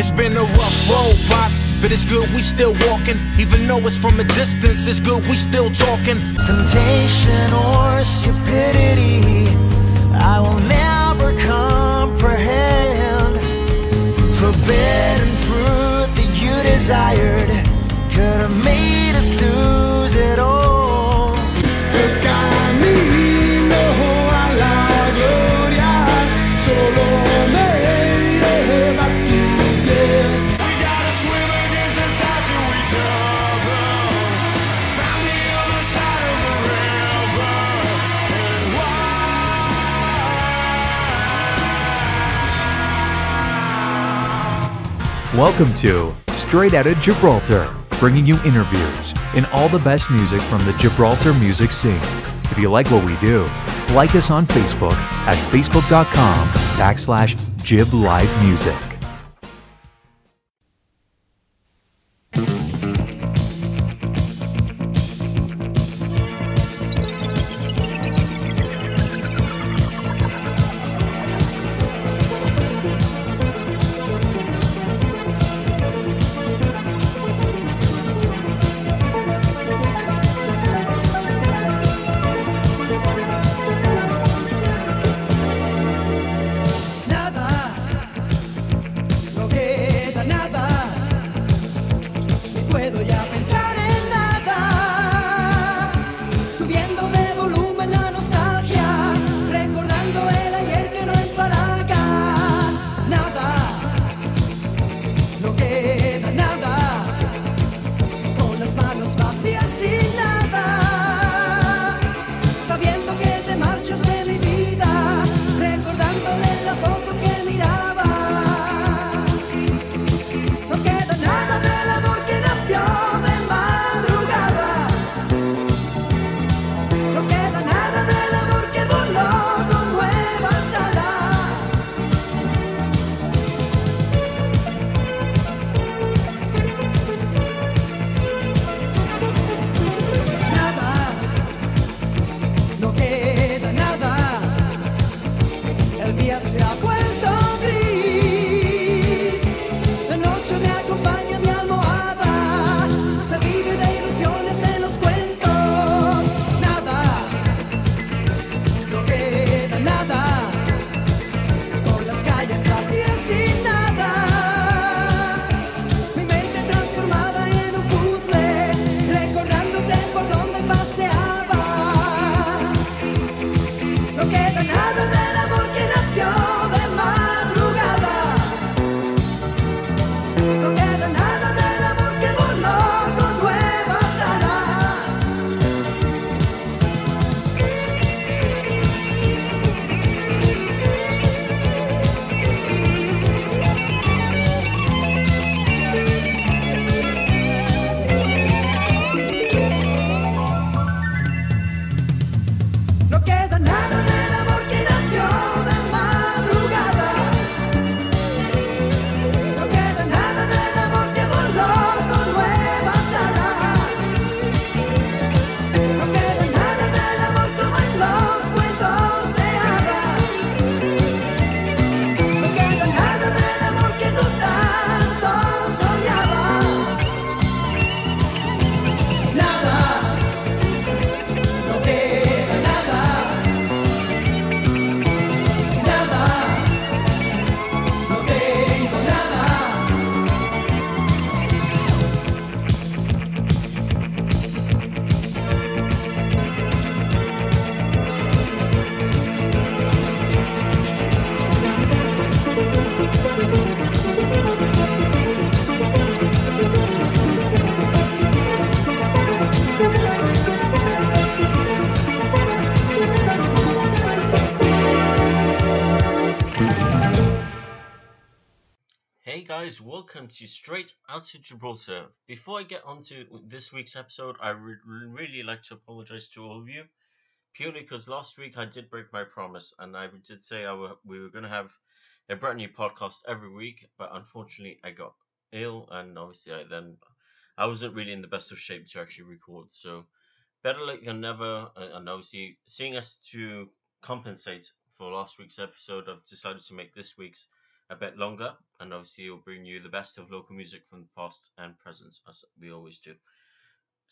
it's been a rough road, Pop, but it's good we still walking. Even though it's from a distance, it's good we still talking. Temptation or stupidity, I will never comprehend. Forbidden fruit that you desired could have made us lose it all. Welcome to Straight Outta Gibraltar, bringing you interviews and all the best music from the Gibraltar music scene. If you like what we do, like us on Facebook at facebook.com backslash Jib welcome to Straight Outta Gibraltar. Before I get on to this week's episode, I would really like to apologize to all of you, purely because last week I did break my promise and I did say we were going to have a brand new podcast every week, but unfortunately I got ill and obviously I then I wasn't really in the best of shape to actually record. So better late than never, and obviously seeing us to compensate for last week's episode, I've decided to make this week's a bit longer, and obviously we'll bring you the best of local music from the past and present, as we always do.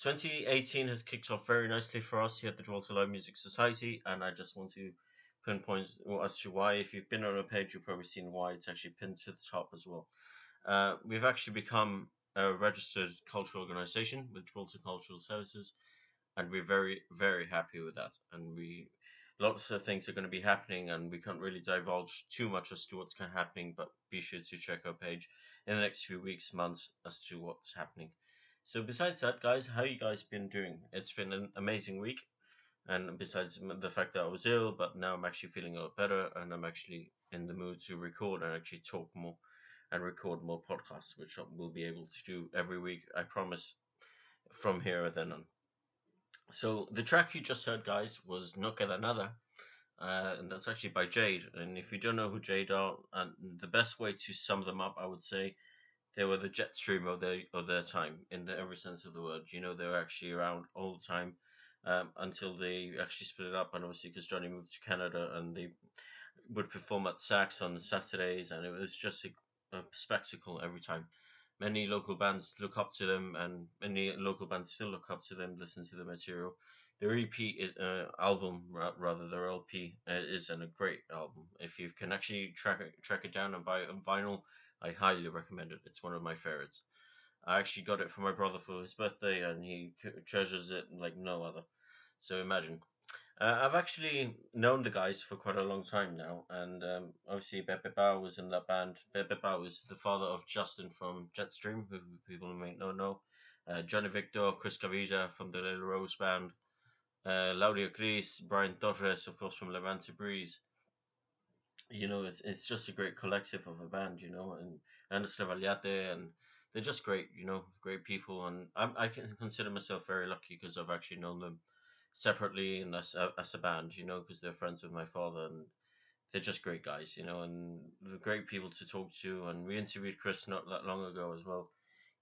2018 has kicked off very nicely for us here at the Gibraltar Live Music Society, and I just want to pinpoint as to why. If you've been on our page, you've probably seen why it's actually pinned to the top as well. Uh, we've actually become a registered cultural organization with Gibraltar Cultural Services, and we're very, very happy with that. And we lots of things are going to be happening, and we can't really divulge too much as to what's going to happening. But be sure to check our page in the next few weeks, months, as to what's happening. So besides that, guys, how you guys been doing? It's been an amazing week, and besides the fact that I was ill, but now I'm actually feeling a lot better, and I'm actually in the mood to record and actually talk more and record more podcasts, which we'll be able to do every week. I promise. From here then on. So the track you just heard, guys, was No Queda Nada, uh, and that's actually by Jade. And if you don't know who Jade are, and the best way to sum them up, I would say, they were the Jetstream of their of their time in the every sense of the word. You know, they were actually around all the time um, until they actually split it up, and obviously because Johnny moved to Canada, and they would perform at Sax on Saturdays, and it was just a, a spectacle every time many local bands look up to them, and many local bands still look up to them, listen to the material. Their EP uh, album, rather their LP, uh, is a great album. If you can actually track it, track it down and buy it on vinyl, I highly recommend it. It's one of my favorites. I actually got it for my brother for his birthday, and he treasures it like no other. So imagine. Uh, I've actually known the guys for quite a long time now, and um, obviously Pepe Bao was in that band. Pepe Bao was the father of Justin from Jetstream, who people may not know. Uh, Johnny Victor, Chris Cavija from the Little Rose Band, uh, Laudio Gris, Brian Torres, of course, from Levante Breeze. You know, it's it's just a great collective of a band, you know, and Anders Levaliate, and they're just great, you know, great people, and I I can consider myself very lucky because I've actually known them separately and as a, as a band, you know, because they're friends with my father and they're just great guys, you know, and great people to talk to. And we interviewed Chris not that long ago as well.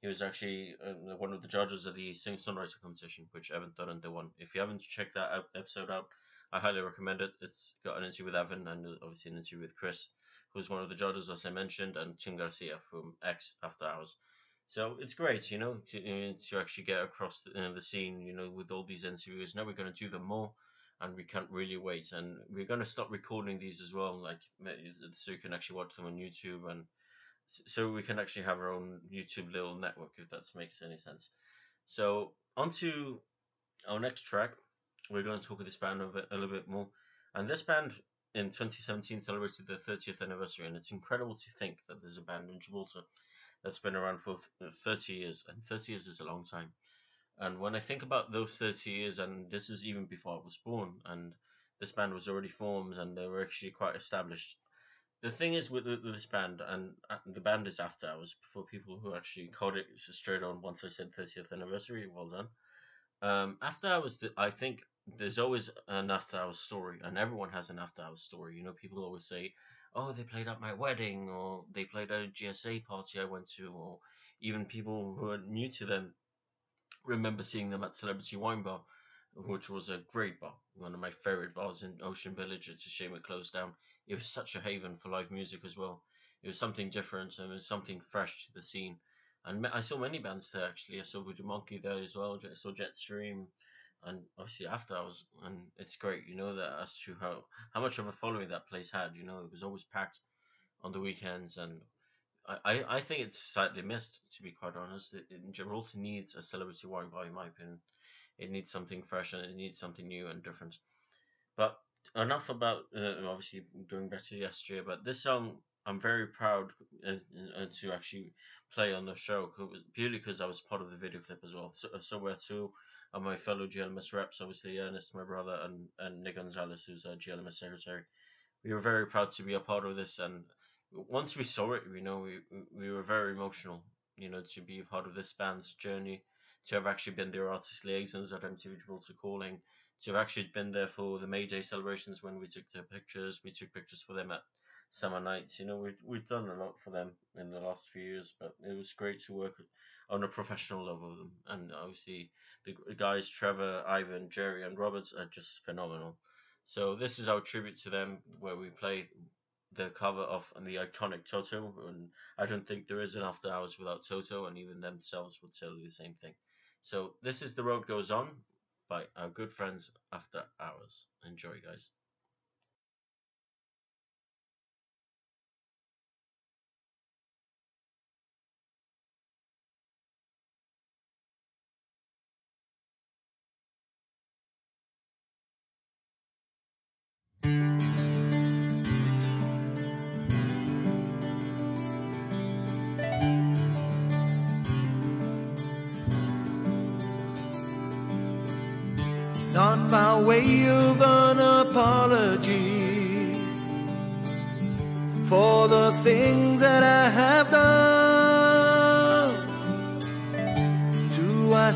He was actually uh, one of the judges of the Sing Songwriter competition, which Evan Durante won. If you haven't checked that episode out, I highly recommend it. It's got an interview with Evan and obviously an interview with Chris, who's one of the judges, as I mentioned, and Tim Garcia from X After Hours. So it's great, you know, to, uh, to actually get across the, uh, the scene, you know, with all these interviews. Now we're going to do them more, and we can't really wait. And we're going to stop recording these as well, like so you can actually watch them on YouTube, and so we can actually have our own YouTube little network, if that makes any sense. So on to our next track. We're going to talk with this band a, bit, a little bit more, and this band in 2017 celebrated their 30th anniversary, and it's incredible to think that there's a band in Gibraltar that's been around for 30 years, and 30 years is a long time. And when I think about those 30 years, and this is even before I was born, and this band was already formed, and they were actually quite established. The thing is with, with this band, and uh, the band is After Hours, for people who actually caught it straight on once I said 30th anniversary, well done. Um, after Hours, I think there's always an After Hours story, and everyone has an After Hours story. You know, people always say, oh, they played at my wedding, or they played at a GSA party I went to, or even people who are new to them remember seeing them at Celebrity Wine Bar, which was a great bar, one of my favorite bars in Ocean Village. It's a shame it closed down. It was such a haven for live music as well. It was something different and it was something fresh to the scene. And I saw many bands there actually. I saw Voodoo Monkey there as well. I saw Jetstream and obviously after I was, and it's great you know that as to how how much of a following that place had you know it was always packed on the weekends and I, I, think it's slightly missed to be quite honest. It, it, Gibraltar needs a celebrity wine bar in my opinion. It needs something fresh and it needs something new and different. But enough about uh, obviously back to yesterday but this song I'm very proud uh, uh, to actually play on the show purely because I was part of the video clip as well. So, so where to and my fellow GLMS reps, obviously Ernest, my brother, and, and Nick Gonzalez, who's a GLMS secretary. We were very proud to be a part of this, and once we saw it, you know, we we were very emotional, you know, to be a part of this band's journey, to have actually been their artist liaisons at MTV Gibraltar Calling, to have actually been there for the May Day celebrations when we took their pictures. We took pictures for them at summer nights. You know, we we've done a lot for them in the last few years, but it was great to work on a professional level. And obviously, the guys Trevor, Ivan, Jerry, and Roberts are just phenomenal. So this is our tribute to them, where we play the cover of the iconic Toto, and I don't think there is an After Hours without Toto, and even themselves would tell you the same thing. So this is The Road Goes On by our good friends After Hours. Enjoy, guys.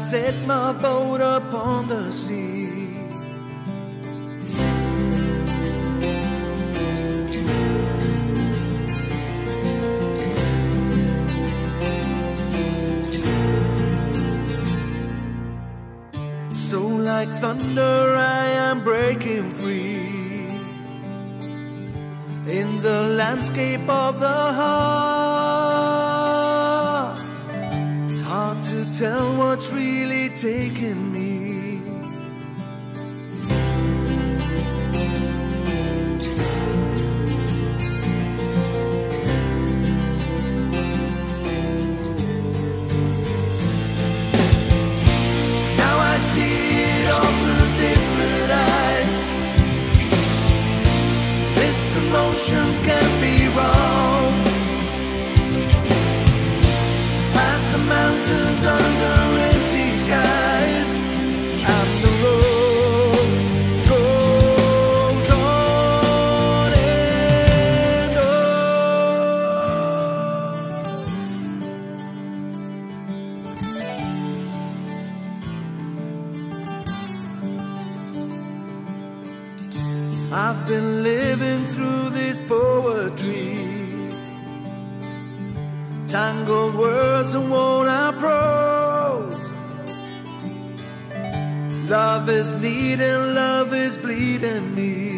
Set my boat upon the sea? So like thunder I am breaking free in the landscape of the heart. It's hard to tell what's really taking me. Now I see it all through different eyes. This emotion can be wrong. Past the mountains Tangled words and worn out prose. Love is needing, love is bleeding me.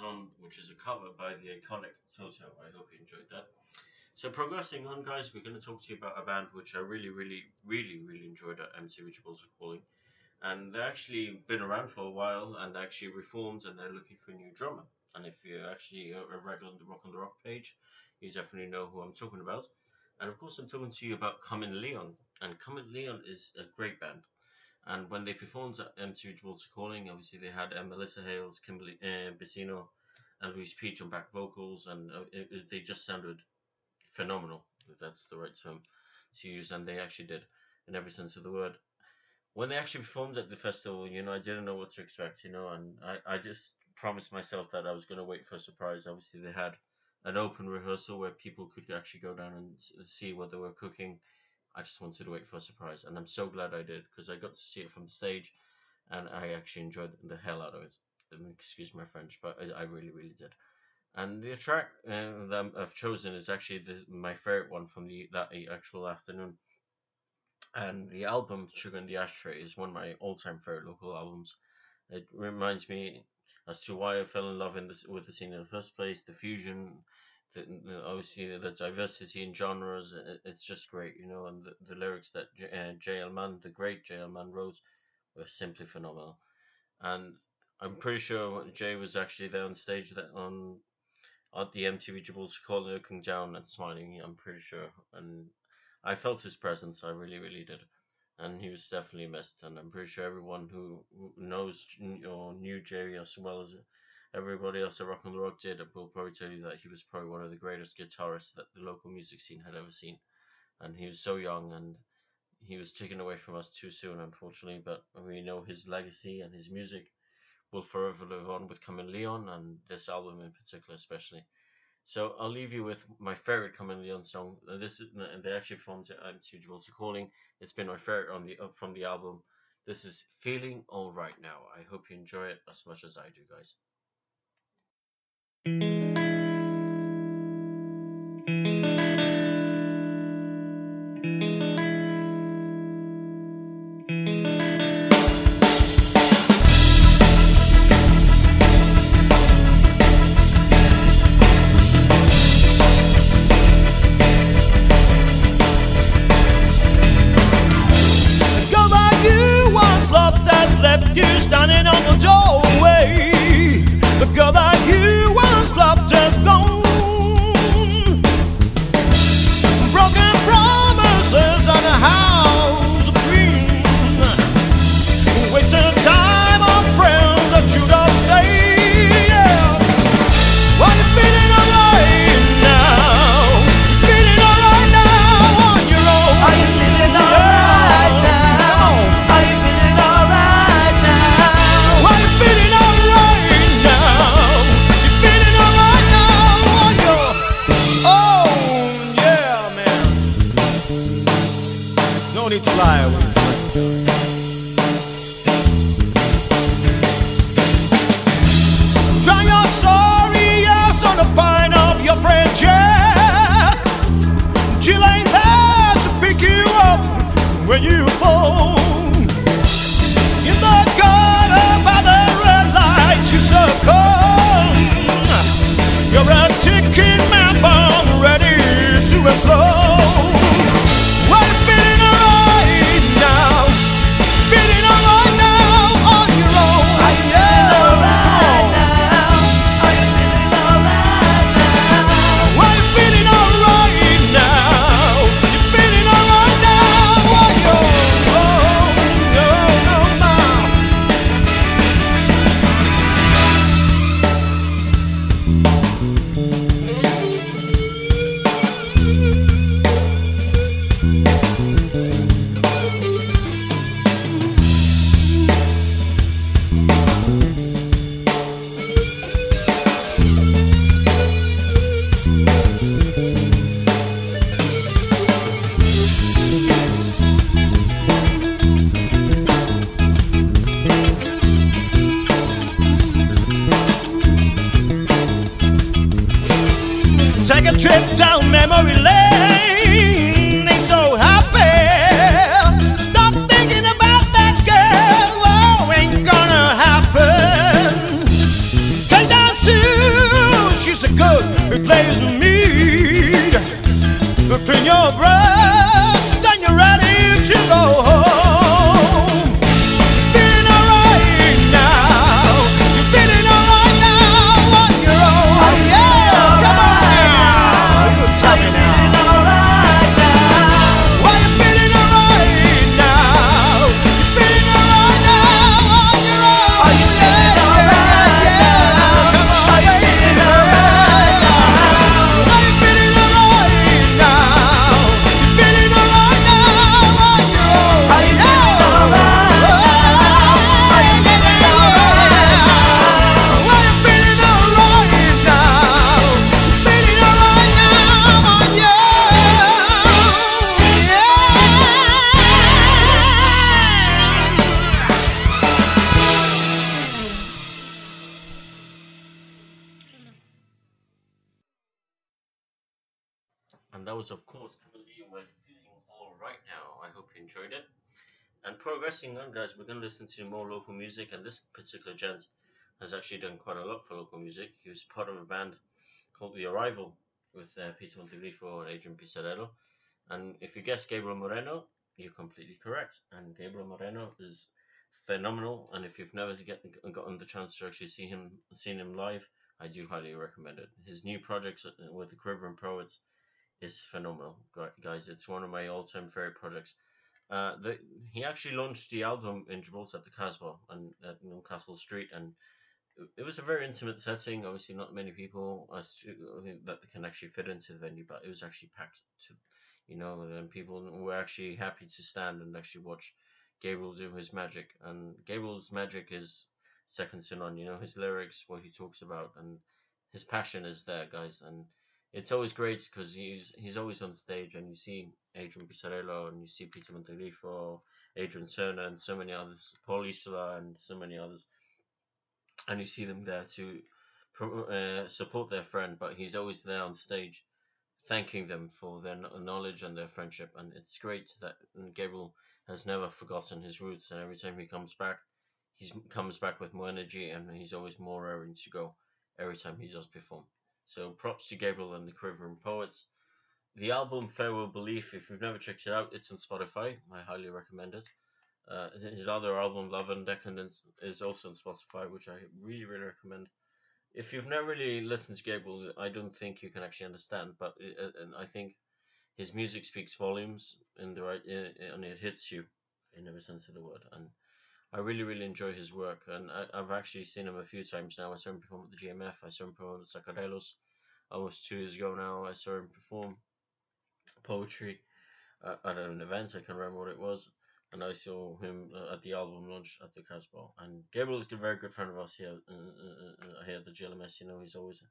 On, which is a cover by the iconic Toto. I hope you enjoyed that. So, progressing on, guys, we're going to talk to you about a band which I really, really, really, really enjoyed at MTV Gibraltar Calling. And they've actually been around for a while and actually reformed, and they're looking for a new drummer. And if you're actually a regular on the Rock on the Rock page, you definitely know who I'm talking about. And of course, I'm talking to you about Comin Leon. And Comin Leon is a great band. And when they performed at MTV Gibraltar Calling, obviously they had uh, Melissa Hales, Kimberly uh, Bissino, and Louise Peach on back vocals, and uh, it, it, they just sounded phenomenal, if that's the right term to use. And they actually did, in every sense of the word. When they actually performed at the festival, you know, I didn't know what to expect, you know, and I, I just promised myself that I was going to wait for a surprise. Obviously, they had an open rehearsal where people could actually go down and see what they were cooking. I just wanted to wait for a surprise, and I'm so glad I did because I got to see it from the stage, and I actually enjoyed the hell out of it. Excuse my French, but I, really, really did. And the track uh, that I've chosen is actually the, my favorite one from the that actual afternoon. And the album Sugar and the Ashtray is one of my all-time favorite local albums. It reminds me as to why I fell in love in this with the scene in the first place. The fusion, the, obviously the diversity in genres it's just great, you know. And the, the lyrics that J, uh, J.L. Mann, the great J.L. Mann, wrote were simply phenomenal. And I'm pretty sure Jay was actually there on stage that on at the MTV Gibraltar call looking down and smiling. I'm pretty sure, and I felt his presence. I really, really did and he was definitely missed. And I'm pretty sure everyone who, knows or knew Jerry as well as everybody else at Rock the Rock did will probably tell you that he was probably one of the greatest guitarists that the local music scene had ever seen. And he was so young and he was taken away from us too soon, unfortunately. But we know his legacy and his music will forever live on with Comin Leon and this album in particular, especially. So I'll leave you with my favorite Comin Leon song. This is they actually performed it at Gibraltar Calling. It's been my favorite on the uh, from the album. This is Feeling All Right Now. I hope you enjoy it as much as I do, guys. Girl your brother. We're going to listen to more local music, and this particular gent has actually done quite a lot for local music. He was part of a band called The Arrival with uh, Peter Montegriffo and Adrian Pisarello. And if you guess Gabriel Moreno, you're completely correct. And Gabriel Moreno is phenomenal. And if you've never get, gotten the chance to actually see him, seen him live, I do highly recommend it. His new projects with the Quivering Poets is phenomenal, guys. It's one of my all-time favorite projects. Uh, the, he actually launched the album in Gibraltar at the Casbah and at Newcastle Street, and it was a very intimate setting. Obviously, not many people that can actually fit into the venue, but it was actually packed to, you know, and people were actually happy to stand and actually watch Gabriel do his magic. And Gabriel's magic is second to none. You know, his lyrics, what he talks about, and his passion is there, guys. And it's always great because he's he's always on stage, and you see Adrian Pisarello, and you see Peter Montegriffo, Adrian Turner, and so many others, Paul Isola, and so many others and you see them there to uh, support their friend, but he's always there on stage, thanking them for their knowledge and their friendship. And it's great that Gabriel has never forgotten his roots, and every time he comes back, he comes back with more energy, and he's always more raring to go every time he does perform. So props to Gabriel and the Quivering Poets. The album Farewell Belief, if you've never checked it out, it's on Spotify. I highly recommend it. Uh, his other album, Love and Decadence, is also on Spotify, which I really, really recommend. If you've never really listened to Gabriel, I don't think you can actually understand, but it, uh, and I think his music speaks volumes in the right, and it hits you in every sense of the word. And I really, really enjoy his work, and I, have actually seen him a few times now. I saw him perform at the GMF. I saw him perform at Sacarello's almost two years ago now. I saw him perform poetry uh, at an event. I can't remember what it was and I saw him uh, at the album launch at the Casbah. And Gabriel is a very good friend of us here, uh, uh, uh here at the GLMS. You know, he's always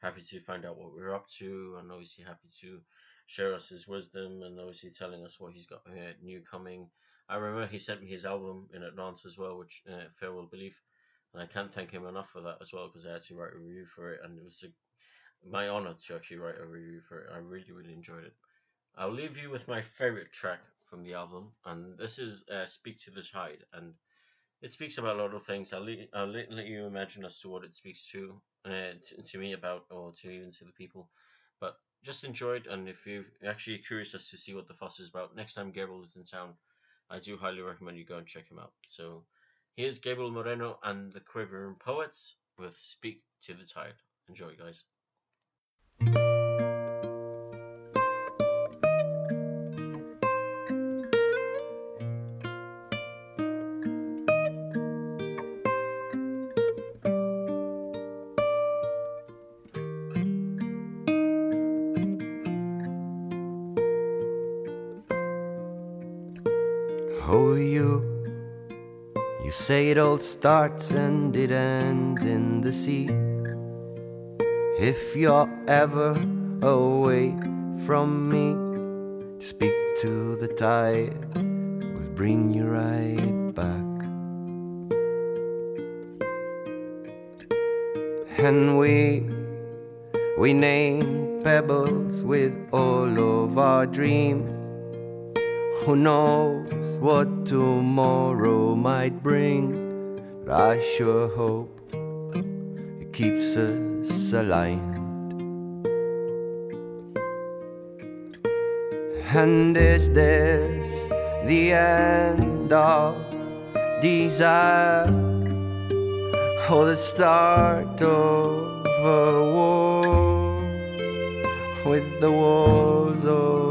happy to find out what we're up to, and obviously happy to share us his wisdom, and obviously telling us what he's got new coming. I remember he sent me his album in advance as well, which uh, Farewell Belief, and I can't thank him enough for that as well because I to write a review for it, and it was a, my honor to actually write a review for it. I really, really enjoyed it. I'll leave you with my favorite track from the album, and this is uh, "Speak to the Tide," and it speaks about a lot of things. I'll, let, I'll let you imagine as to what it speaks to, uh, to, to me about, or to even to the people. But just enjoy it, and if you're actually curious as to see what the fuss is about, next time Gabriel is in town, I do highly recommend you go and check him out. So here's Gabriel Moreno and the Quivering Poets with "Speak to the Tide." Enjoy, guys. Say it all starts and it ends in the sea. If you're ever away from me, speak to the tide, will bring you right back. And we, we name pebbles with all of our dreams. Who knows what tomorrow might bring? But I sure hope it keeps us aligned. And is this the end of desire or the start of a war with the walls of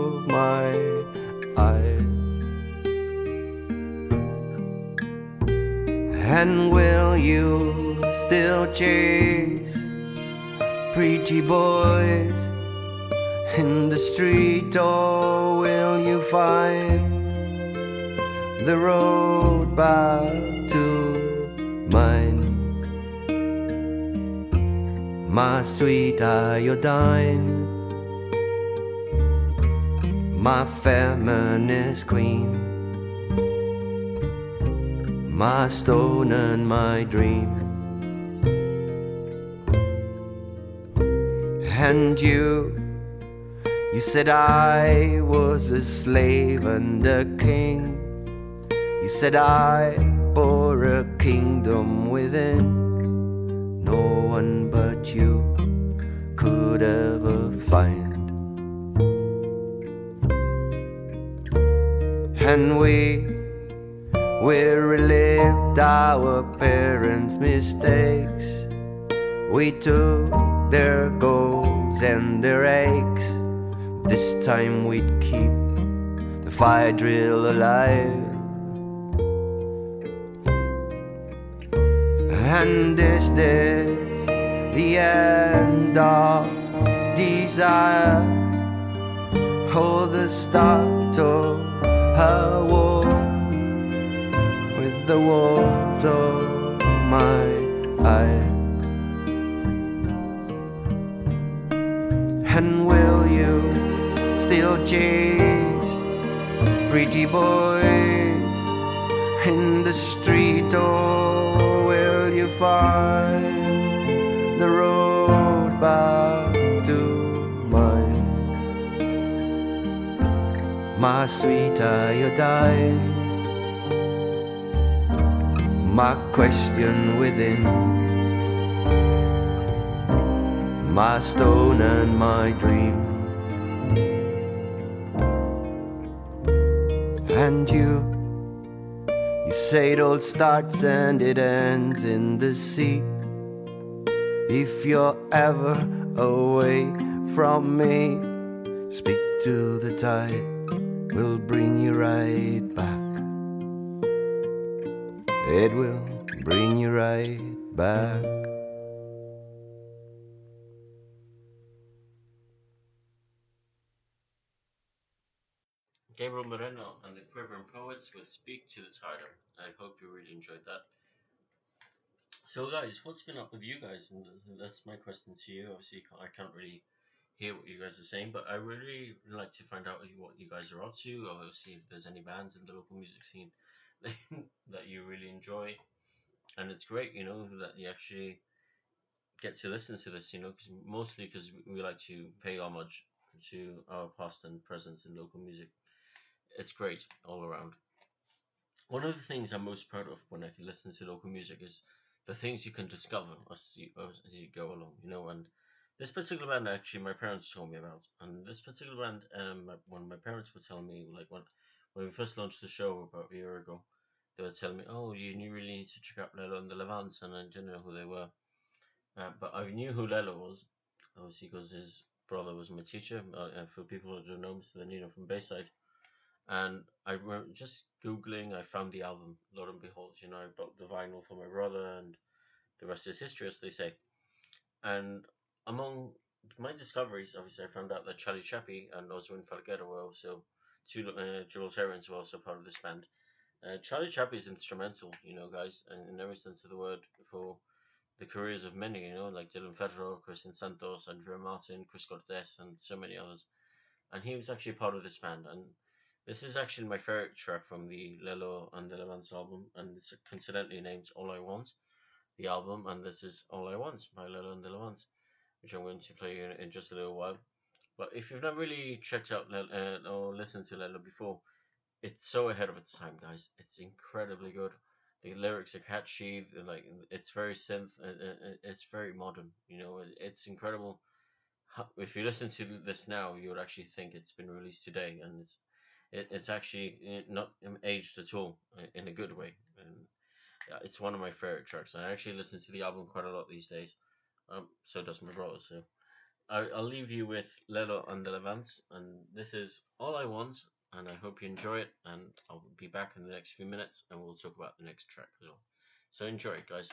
And will you still chase pretty boys in the street, or will you find the road back to mine? My sweet iodine, my feminist queen my stone and my dream. And you, You said I was a slave and a king. You said I bore a kingdom within. No one but you could ever find. And we, we relived our parents' mistakes. We took their goals and their aches. This time we'd keep the fire drill alive. And is this the end of desire? Or the start of a war the walls of my eyes? And will you still chase pretty boys in the street, or will you find the road back to mine? My sweet iodine, my question within my stone and my dream. And you, you say it all starts and it ends in the sea. If you're ever away from me, speak to the tide, we'll bring you right back. It will bring you right back. Gabriel Moreno and the Quivering Poets with Speak to the Tide. I hope you really enjoyed that. So, guys, what's been up with you guys? And that's- my question to you. Obviously, I can't really hear what you guys are saying, but I really like to find out what you guys are up to, see if there's any bands in the local music scene that you really enjoy. And it's great, you know, that you actually get to listen to this, you know, cause mostly because we like to pay homage to our past and present in local music. It's great all around. One of the things I'm most proud of when I listen to local music is the things you can discover as you, as you go along, you know. And this particular band, actually, my parents told me about. And this particular band, um, when my parents were telling me, like when when we first launched the show about a year ago, they were telling me, "Oh, you, really need to check out Lelo and the Levants," and I didn't know who they were. Uh, but I knew who Lelo was, obviously, because his brother was my teacher. Uh, for people who don't know, Mr. Nino from Bayside. And I were just googling. I found the album. Lo and behold, you know, I bought the vinyl for my brother, and the rest is history, as they say. And among my discoveries, obviously, I found out that Charlie Chappie and Oswin Falguero were also two uh, Gibraltarians were also part of this band. Uh, Charlie Chappie is instrumental, you know, guys, in, in every sense of the word, for the careers of many, you know, like Dylan Federer, Christian Santos, Andrea Martin, Chris Cortez, and so many others. And he was actually part of this band. And this is actually my favorite track from the Lelo and Levants album, and it's coincidentally named All I Want, the album, and this is All I Want by Lelo and Levants, which I'm going to play in, in just a little while. But if you've not really checked out uh, or listened to Lelo before, it's so ahead of its time, guys. It's incredibly good. The lyrics are catchy. Like it's very synth. uh, uh, uh, It's very modern. You know, it's incredible. If you listen to this now, you would actually think it's been released today, and it's it, it's actually uh, not aged at all uh, in a good way. And it's one of my favorite tracks. I actually listen to the album quite a lot these days. Um, so does my brother. So I, I'll leave you with Lelo and the Levants, and this is all I want. And I hope you enjoy it. And I'll be back in the next few minutes, and we'll talk about the next track as well. So enjoy it, guys.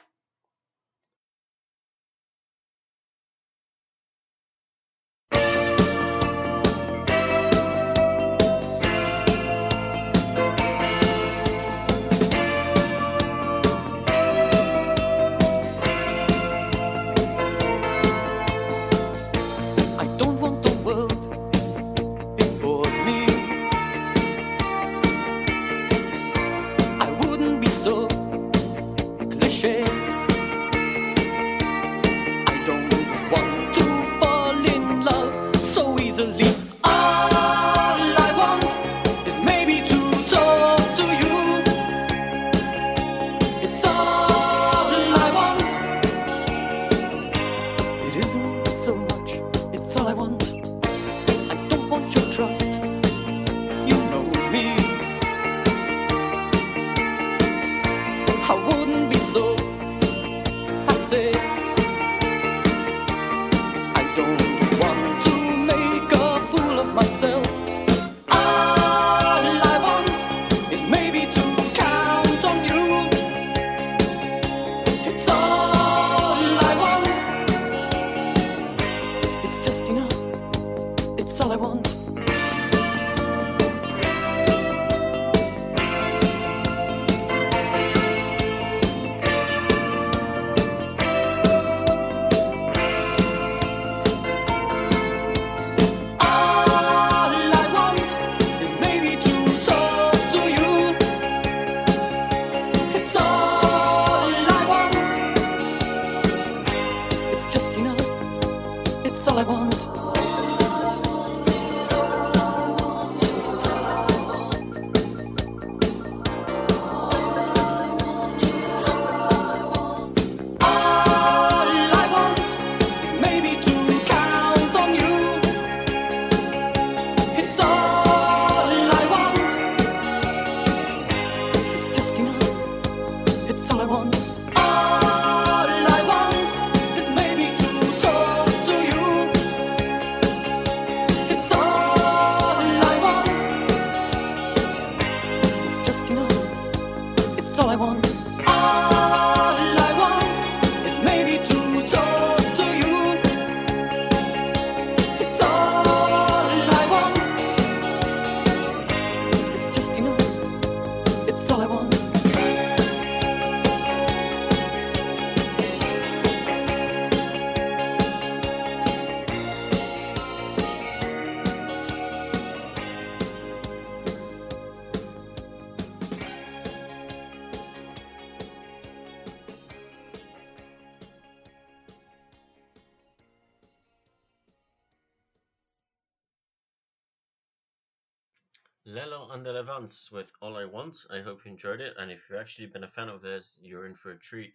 With All I Want. I hope you enjoyed it, and if you've actually been a fan of this, you're in for a treat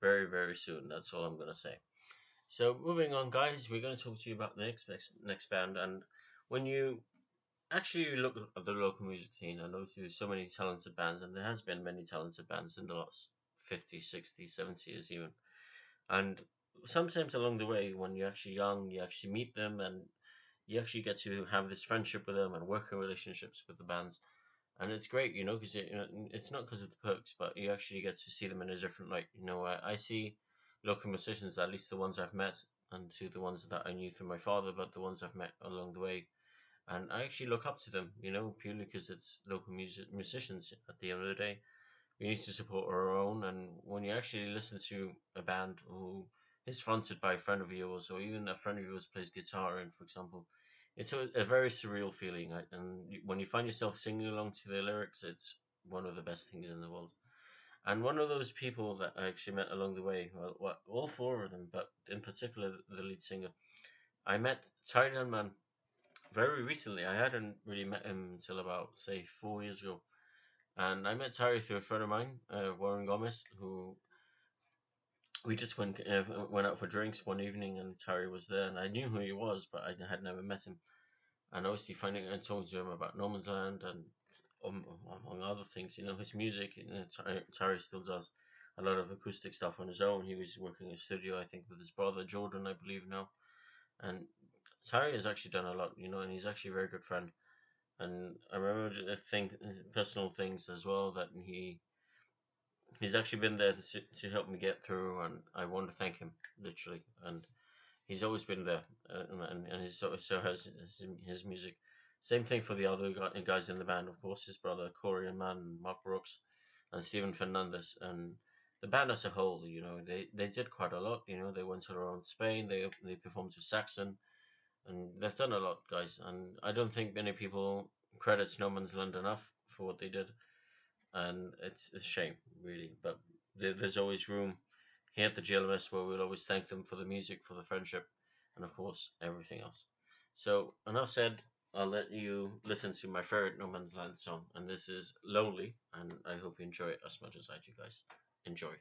very, very soon. That's all I'm going to say. So, moving on, guys, we're going to talk to you about the next, next, next band. And when you actually look at the local music scene, and obviously there's so many talented bands, and there has been many talented bands in the last 50, 60, 70 years even. And sometimes along the way, when you're actually young, you actually meet them and you actually get to have this friendship with them and working relationships with the bands and it's great you know because it, you know, it's not because of the perks but you actually get to see them in a different light you know I, I see local musicians at least the ones i've met and to the ones that i knew through my father but the ones i've met along the way. And i actually look up to them you know purely because it's local music musicians at the end of the day. We need to support our own and when you actually listen to a band who is fronted by a friend of yours or even a friend of yours plays guitar in for example it's a, a very surreal feeling and when you find yourself singing along to the lyrics it's one of the best things in the world. And one of those people that i actually met along the way well, well all four of them but in particular the lead singer i met Tyler man very recently. I hadn't really met him until about say four years ago. And i met Tyler through a friend of mine uh, warren gomez who we just went uh, went out for drinks one evening and Terry was there and I knew who he was but I had never met him. And obviously finding and talking to him about No Land and um, among other things you know his music you know, Terry, still does a lot of acoustic stuff on his own. He was working in a studio I think with his brother Jordan I believe now. And Terry has actually done a lot you know and he's actually a very good friend. And I remember I think personal things as well that he he's actually been there to, to help me get through and i want to thank him literally. And he's always been there uh, and, and his, so, so has his, his music. Same thing for the other guys in the band of course his brother corey and man mark brooks and Steven fernandez and the band as a whole you know they, they did quite a lot you know. They went around spain they they performed with saxon and they've done a lot guys. And i don't think many people credit no man's land enough for what they did and it's, a shame really but there, there's always room here at the GLMS where we'll always thank them for the music for the friendship and of course everything else. So enough said. I'll let you listen to my favorite No Man's Land song and this is Lonely and I hope you enjoy it as much as I do guys. Enjoy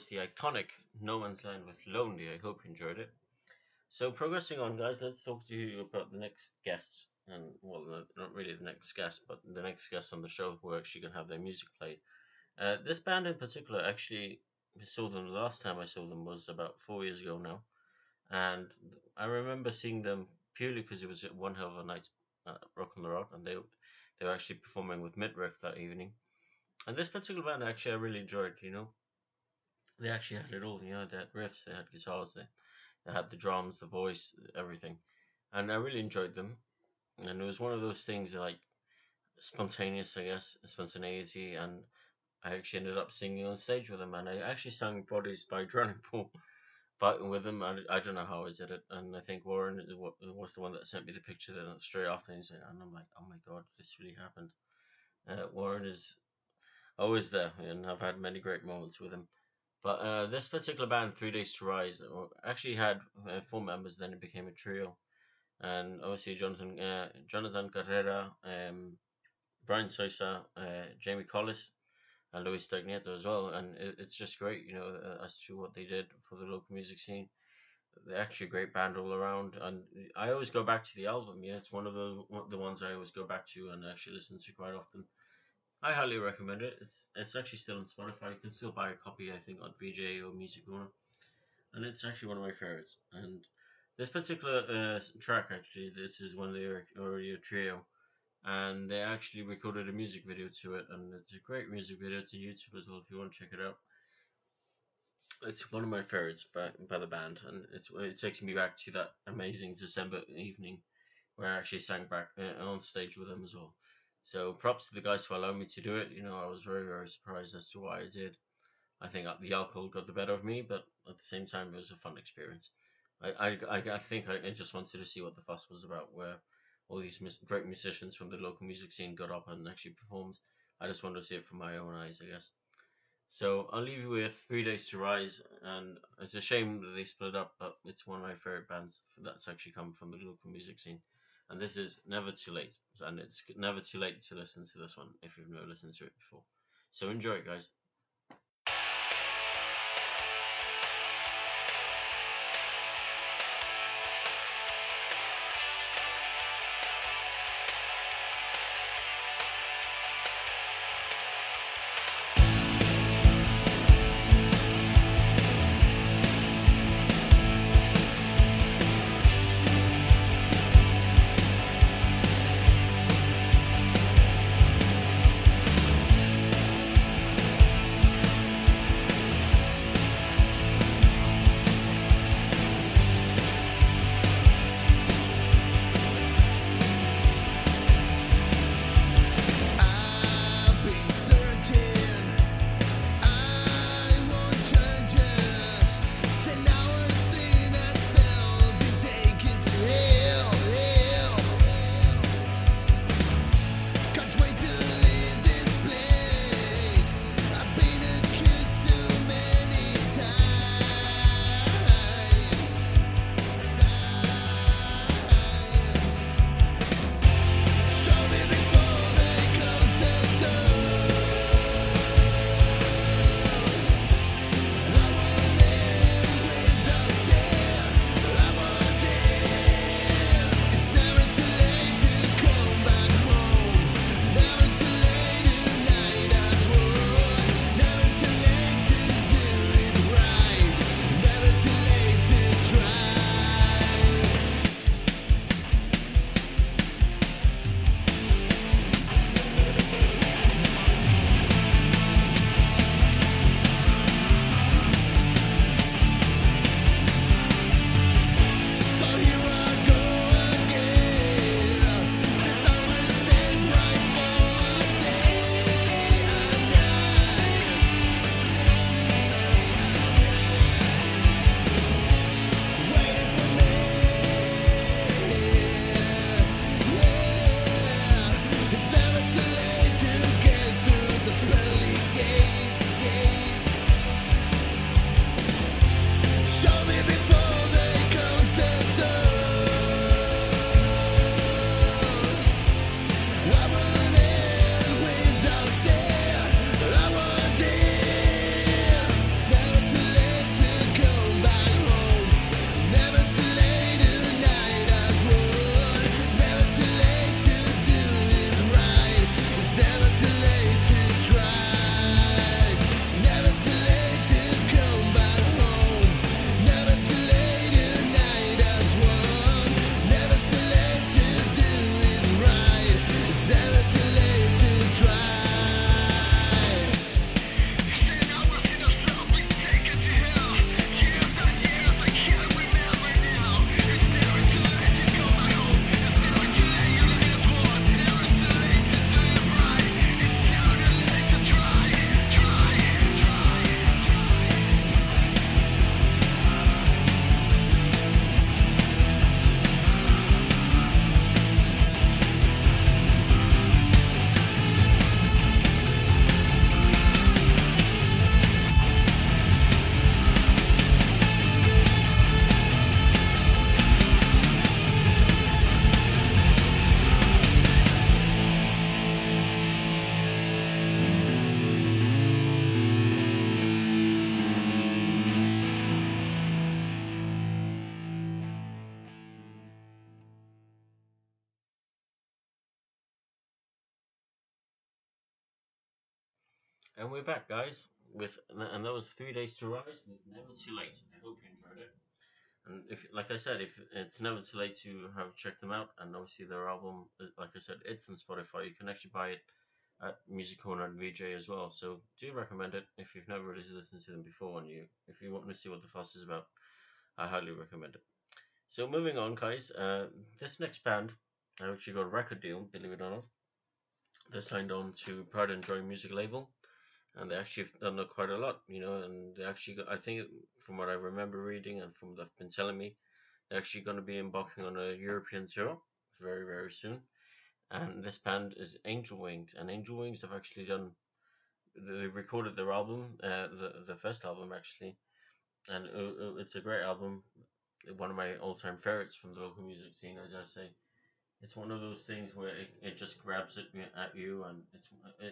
was the iconic No Man's Land with Lonely. I hope you enjoyed it. So, progressing on, guys, let's talk to you about the next guest. And, well, not really the next guest, but the next guest on the show who actually to have their music played. Uh, this band in particular, actually, I saw them the last time I saw them was about four years ago now. And I remember seeing them purely because it was one hell of a night Rock on the Rock, and they they were actually performing with Midriff that evening. And this particular band, actually, I really enjoyed. You know, they actually had it all. You know, they had riffs, they had guitars, they they had the drums, the voice, everything, and I really enjoyed them. And it was one of those things like spontaneous, I guess, spontaneity, and I actually ended up singing on stage with them, and I actually sang "Bodies" by Drowning Pool but with them, I, I don't know how I did it, and I think Warren was the one that sent me the picture then straight after, and, and I'm like, oh my god, this really happened. Uh, Warren is always there, and I've had many great moments with him. But uh, this particular band, Three Days to Rise, actually had uh, four members. Then it became a trio, and obviously Jonathan uh, Jonathan Carrera, um, Brian Sosa, uh, Jamie Collis, and Luis Stagnieto as well. And it, it's just great, you know, uh, as to what they did for the local music scene. They're actually a great band all around, and I always go back to the album. Yeah, it's one of the the ones I always go back to and actually listen to quite often. I highly recommend it. It's it's actually still on Spotify. You can still buy a copy, I think, on VJ or Music Corner, and it's actually one of my favorites. And this particular uh, track, actually, this is one of their already a trio and they actually recorded a music video to it, and it's a great music video. It's on YouTube as well if you want to check it out. It's one of my favorites by by the band, and it's it takes me back to that amazing December evening where I actually sang back uh, on stage with them as well. So props to the guys who allowed me to do it. You know, I was very very surprised as to why I did. I think the alcohol got the better of me, but at the same time, it was a fun experience. I I, I, think I just wanted to see what the fuss was about, where all these great musicians from the local music scene got up and actually performed. I just wanted to see it from my own eyes, I guess. So I'll leave you with Three Days to Rise, and it's a shame that they split up, but it's one of my favorite bands that's actually come from the local music scene. And this is Never Too Late, and it's never too late to listen to this one if you've never listened to it before. So enjoy it, guys. And we're back, guys, with and that was Three Days to Rise with Never Too Late. I hope you enjoyed it. And if, like I said, if it's never too late to have checked them out, and obviously their album, uh, like I said, it's on Spotify. You can actually buy it at Music Corner and VJ as well. So do recommend it if you've never really listened to them before, and you if you want to see what the fuss is about, I highly recommend it. So moving on, guys, uh, this next band I actually got a record deal, believe it or not. They signed on to Pride and Joy music label and they actually have done quite a lot, you know. And they actually, got, I think, from what I remember reading and from what they've been telling me, they're actually going to be embarking on a European tour very, very soon. And this band is Angel Wings, and Angel Wings have actually done. They recorded their album, uh, the the first album actually, and it's a great album. One of my all time favorites from the local music scene, as I say it's one of those things where it, it just grabs it at you and it's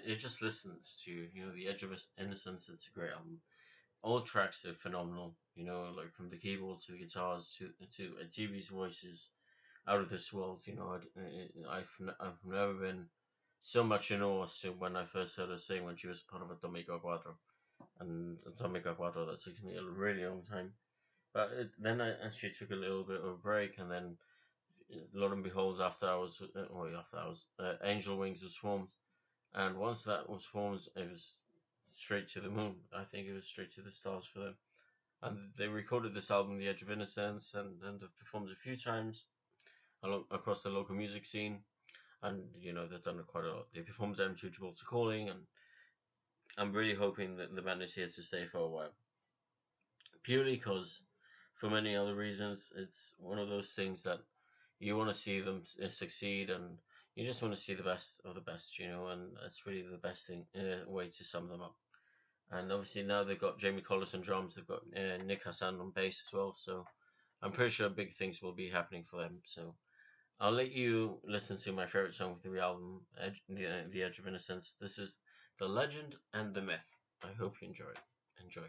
it, just listens to you. You know the edge of innocence it's a great album. All tracks are phenomenal you know like from the keyboards to the guitars to to TV's voices out of this world you know I, I've, I've never been so much in awe as when I first heard her sing when she was part of Atomic Cuatro and Atomic Cuatro that took me a really long time. But it, then I actually took a little bit of a break and then lo and behold, after was, uh, well, after I was, uh, Angel Wings was formed, and once that was formed, it was straight to the moon. I think it was straight to the stars for them. And they recorded this album, The Edge of Innocence, and, and they've performed a few times along, across the local music scene. And, you know, they've done quite a lot. They performed M2 to Calling, and I'm really hoping that the band is here to stay for a while. Purely because, for many other reasons, it's one of those things that you want to see them uh, succeed and you just want to see the best of the best, you know, and that's really the best thing uh, way to sum them up. And obviously now they've got Jamie Collis on drums, they've got uh, Nick Hassan on bass as well, so I'm pretty sure big things will be happening for them. So I'll let you listen to my favorite song of the album, Edge, the, uh, the Edge of Innocence. This is The Legend and the Myth. I hope you enjoy it. Enjoy.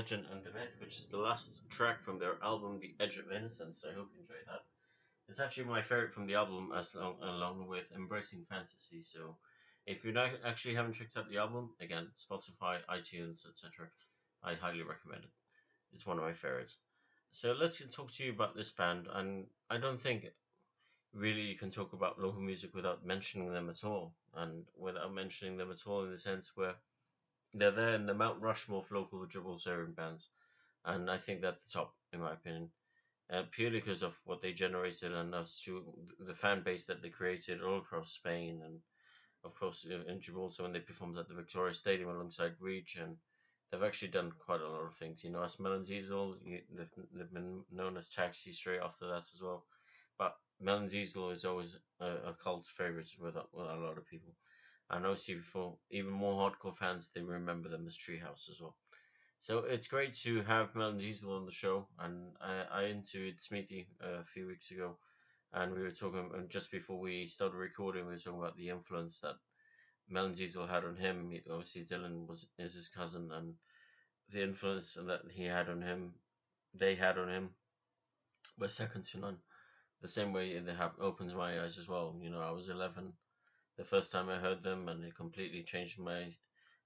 Legend and the Myth, which is the last track from their album The Edge of Innocence. I hope you enjoyed that. It's actually my favorite from the album, as long, along with Embracing Fantasy. So, if you not, actually haven't checked out the album, again, Spotify, iTunes, etc., I highly recommend it. It's one of my favorites. So let's talk to you about this band, and I don't think really you can talk about local music without mentioning them at all, and without mentioning them at all in the sense where they're there in the Mount Rushmore of local Gibraltarian bands, and I think they're at the top in my opinion, uh, purely because of what they generated and us to the fan base that they created all across Spain, and of course in Gibraltar when they performed at the Victoria Stadium alongside Reach, and they've actually done quite a lot of things. You know, as Melon Diesel, they've, they've been known as Taxi straight after that as well, but Melon Diesel is always a, a cult favorite with a, with a lot of people. And obviously, for even more hardcore fans, they remember them as Treehouse as well. So it's great to have Melon Diesel on the show, and I, I interviewed Smithy uh, a few weeks ago, and we were talking and just before we started recording. We were talking about the influence that Melon Diesel had on him. Obviously, Dylan was is his cousin, and the influence that he had on him, they had on him, was second to none. The same way they have opens my eyes as well. You know, I was eleven the first time I heard them, and it completely changed my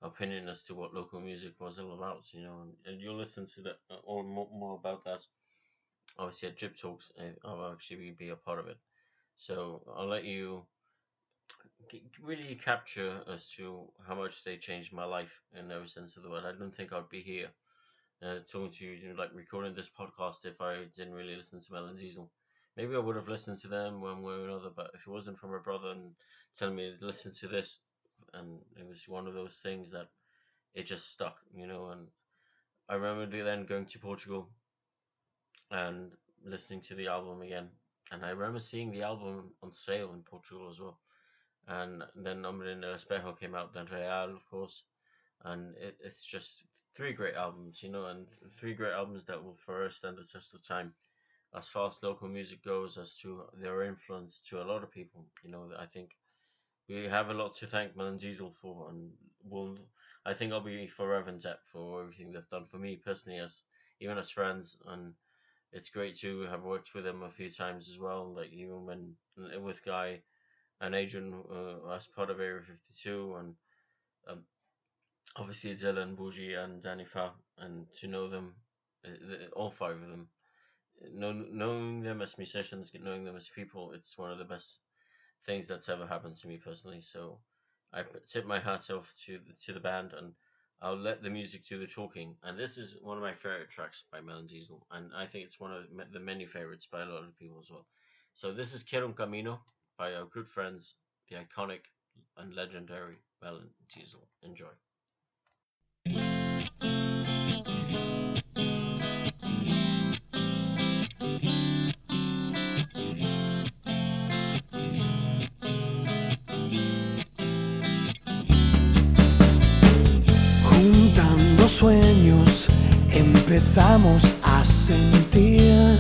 opinion as to what local music was all about. You know, and, and you'll listen to that uh, or more, more about that. Obviously, at Drip Talks, uh, I'll actually be a part of it. So I'll let you really capture as to how much they changed my life in every sense of the word. I don't think I'd be here uh, talking to you, you know, like recording this podcast if I didn't really listen to Melon Diesel. Maybe I would have listened to them one way or another, but if it wasn't for my brother and telling me to listen to this, and it was one of those things that it just stuck, you know. And I remember then going to Portugal and listening to the album again, and I remember seeing the album on sale in Portugal as well. And then Hombre en el Espejo came out, then Real, of course, and it, it's just three great albums, you know, and three great albums that will forever stand the test of time as far as local music goes, as to their influence to a lot of people. You know, I think we have a lot to thank Melon Diesel for, and we'll, I think I'll be forever in debt for everything they've done for me personally, as even as friends, and it's great to have worked with them a few times as well. Like even when with Guy and Adrian uh, as part of Area Fifty Two, and um, obviously Dylan, Bougie, and Danny Fa, and to know them, uh, all five of them, know, knowing them as musicians, knowing them as people, it's one of the best things that's ever happened to me personally. So I tip my hat off to the, to the band, and I'll let the music do the talking. And this is one of my favorite tracks by Melon Diesel, and I think it's one of the many favorites by a lot of people as well. So this is Quiero un Camino by our good friends, the iconic and legendary Melon Diesel. Enjoy. Empezamos a sentir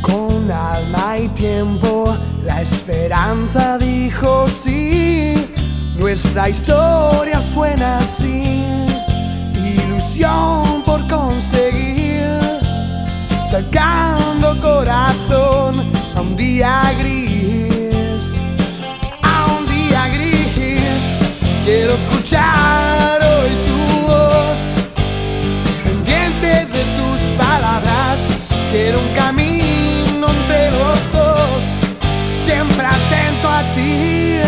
con alma y tiempo la esperanza dijo sí. Nuestra historia suena así, ilusión por conseguir, sacando corazón a un día gris a un día gris. Quiero escuchar Quiero un camino entre los dos, siempre atento a ti.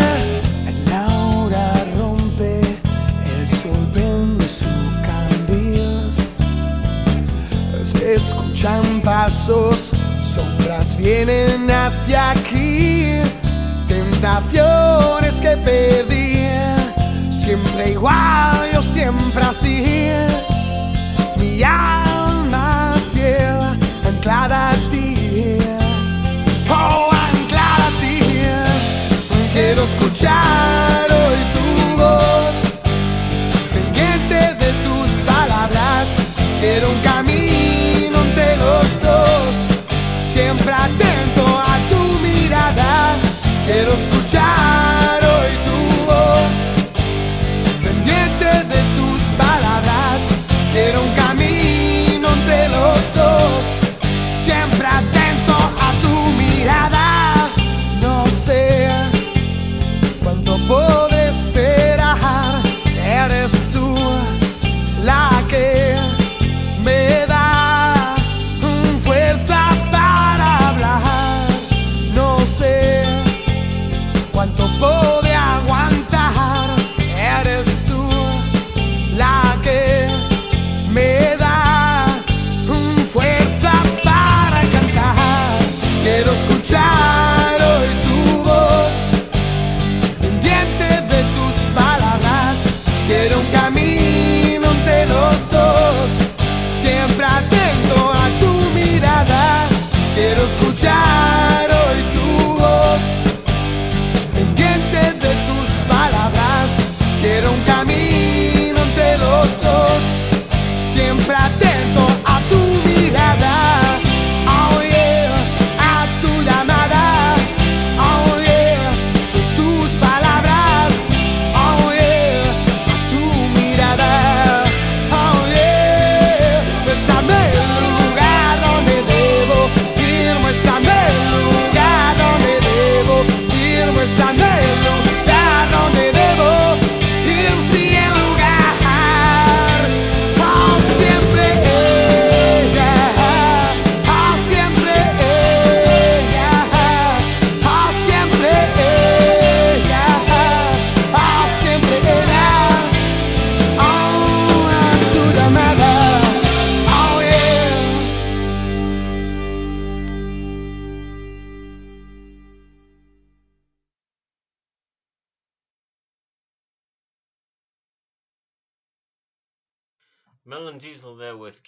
La hora rompe, el sol prende su candil. Se escuchan pasos, sombras vienen hacia aquí. Tentaciones que perdí, siempre igual, yo siempre así. Mi alma a ti. Oh, anclada. Quiero escuchar hoy tu voz. Pendiente de tus palabras. Quiero un camino entre los dos. Siempre atento a tu mirada. Quiero escuchar.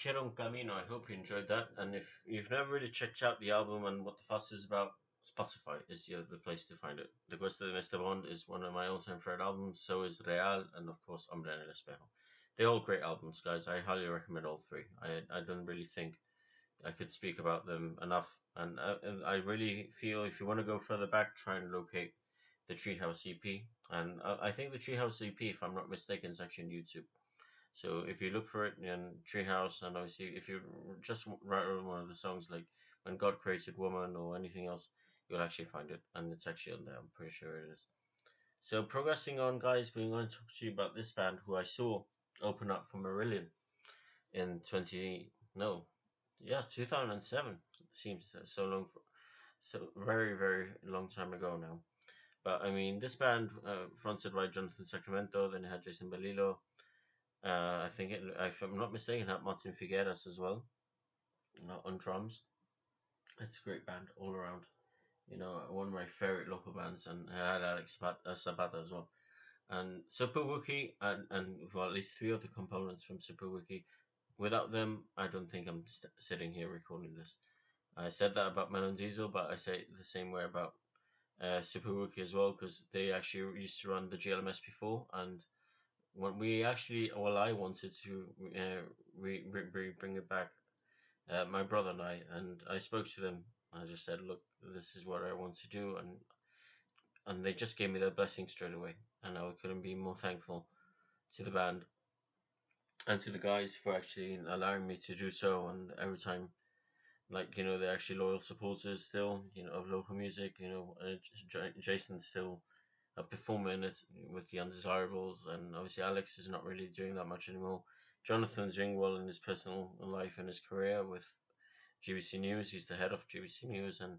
Quiero Camino. I hope you enjoyed that. And if you've never really checked out the album and what the fuss is about, Spotify is your, the place to find it. The Quest of the Mr. Bond is one of my all-time favorite albums. So is Real, and of course, Hombre en el Espejo. They're all great albums, guys. I highly recommend all three. I I don't really think I could speak about them enough, and I, and I really feel if you want to go further back, try and locate the Treehouse EP. And I, I think the Treehouse EP, if I'm not mistaken, is actually on YouTube. So if you look for it in Treehouse, and obviously if you just write one of the songs like "When God Created Woman" or anything else, you'll actually find it, and it's actually on there. I'm pretty sure it is. So progressing on, guys, we're going to talk to you about this band who I saw open up for Marillion in 20 no, yeah, 2007. Seems so long, for, so very very long time ago now. But I mean, this band uh, fronted by Jonathan Sacramento, then it had Jason Belilo. Uh, I think it, if I'm not mistaken, it had Martin Figueras as well not on drums. It's a great band all around. You know, one of my favorite local bands, and I had Alex uh, Sabata as well. And Super Wiki, and, and well, at least three of the components from Super Wiki. Without them, I don't think I'm st- sitting here recording this. I said that about Melon Diesel, but I say the same way about uh, Super Wiki as well, because they actually used to run the GLMS before, and when we actually, well, I wanted to uh, re- re- re- bring it back, uh, my brother and I, and I spoke to them. I just said, look, this is what I want to do, and and they just gave me their blessing straight away, and I couldn't be more thankful to the band and to the guys for actually allowing me to do so. And every time, like you know, they're actually loyal supporters still, you know, of local music. You know, J- Jason's still performing it with the Undesirables, and obviously Alex is not really doing that much anymore. Jonathan's doing well in his personal life and his career with GBC News. He's the head of GBC News, and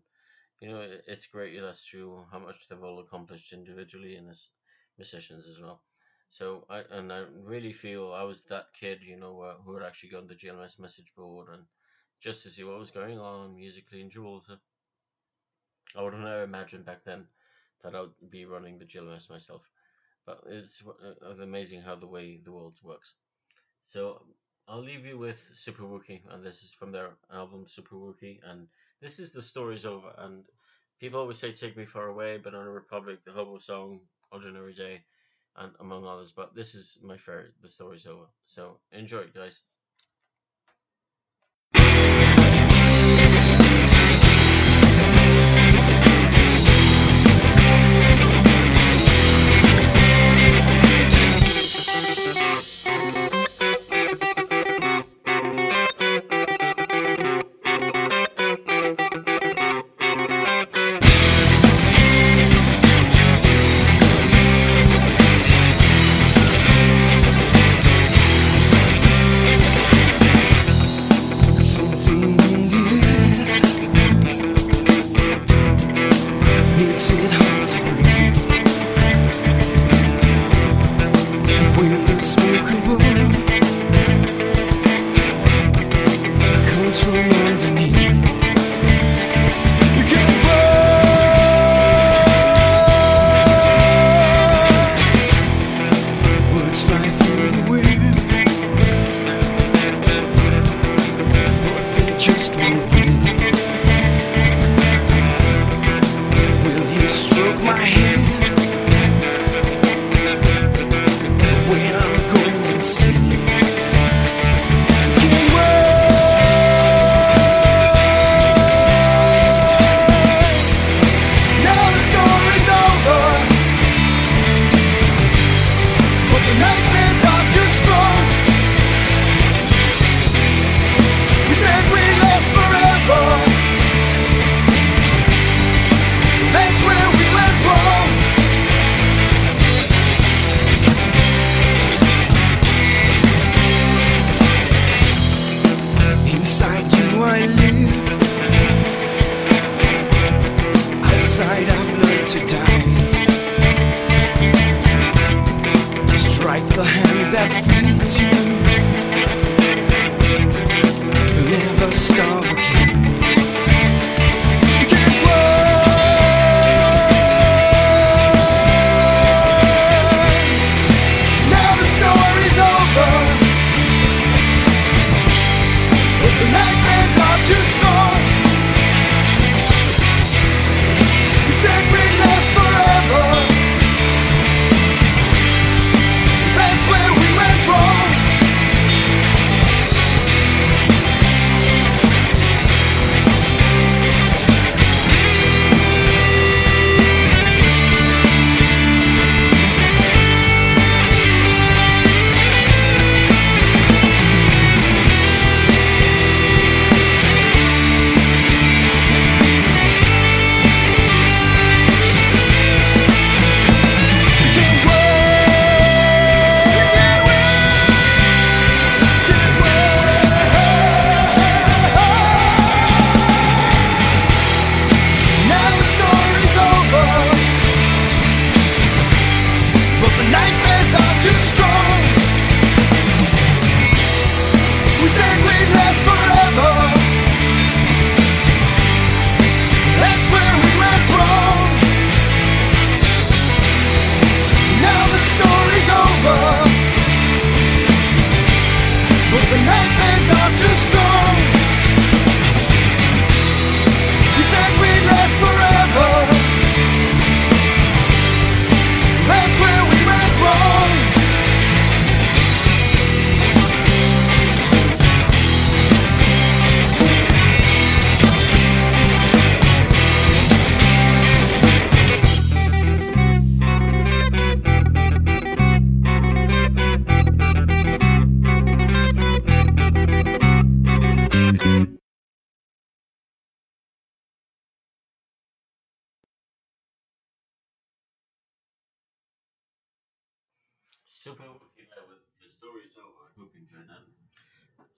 you know it's great that's true how much they've all accomplished individually and as musicians as well. So I and I really feel I was that kid, you know, who had actually gone to the GLMS message board and just to see what was going on musically in Gibraltar. I would have never imagined back then that I would be running the GLMS myself. But it's uh, uh, amazing how the way the world works. So I'll leave you with Super Wookie, and this is from their album Super Wookie, and this is the story's over. And people always say "Take Me Far Away," but on a Republic, the Hobo song, Ordinary Day, and among others. But this is my favorite. The story's over. So enjoy guys.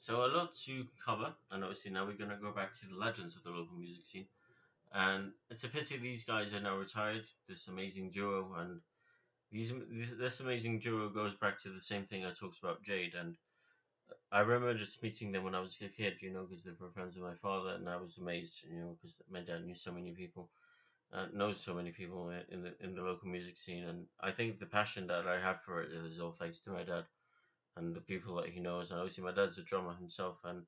So a lot to cover, and obviously now we're gonna go back to the legends of the local music scene. And it's a pity these guys are now retired. This amazing duo, and these this amazing duo goes back to the same thing I talked about Jade. And I remember just meeting them when I was a kid, you know, because they were friends with my father, and I was amazed, you know, because my dad knew so many people uh, knows so many people in the in the local music scene, and I think the passion that I have for it is all thanks to my dad and the people that he knows. And obviously, my dad's a drummer himself, and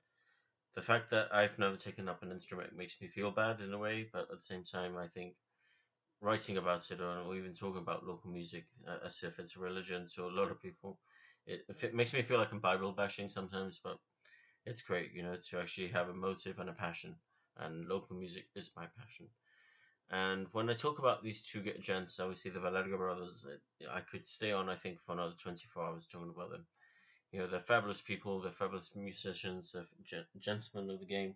the fact that I've never taken up an instrument makes me feel bad in a way, but at the same time, I think writing about it or, even talking about local music uh, as if it's a religion to a lot of people, it, it makes me feel like I'm Bible bashing sometimes, but it's great, you know, to actually have a motive and a passion, and local music is my passion. And when I talk about these two gents, obviously the Valerga brothers, I could stay on, I think, for another 24 hours talking about them. You know, they're fabulous people, they're fabulous musicians, they're gen- gentlemen of the game.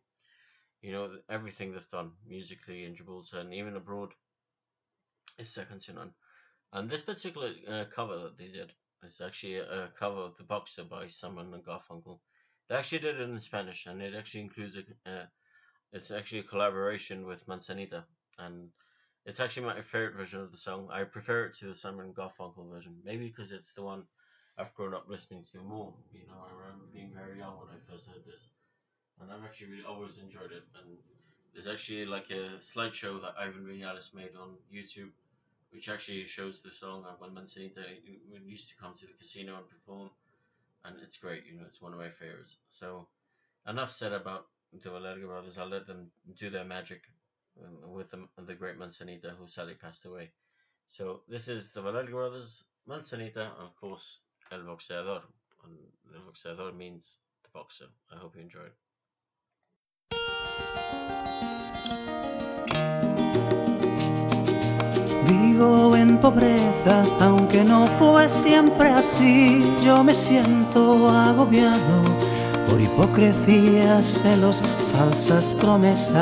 You know, everything they've done musically in Gibraltar and even abroad is second to none. And this particular uh, cover that they did is actually a, cover of The Boxer by Simon and Garfunkel. They actually did it in Spanish, and it actually includes a, uh, it's actually a collaboration with Manzanita, and it's actually my favorite version of the song. I prefer it to the Simon Garfunkel version, maybe because it's the one I've grown up listening to more. You know, I remember being very young when I first heard this, and I've actually really always enjoyed it. And there's actually like a slideshow that Ivan Vinales made on YouTube, which actually shows the song and when Manzanita used to come to the casino and perform, and it's great. You know, it's one of my favorites. So enough said about the Valerga brothers. I'll let them do their magic um, with the, the great Manzanita, who sadly passed away. So this is the Valerga brothers, Manzanita, of course El Boxeador. And the Boxeador means the boxer. I hope you enjoyed. Vivo en pobreza, aunque no fue siempre así. Yo me siento agobiado por hipocresías, celos, falsas promesas.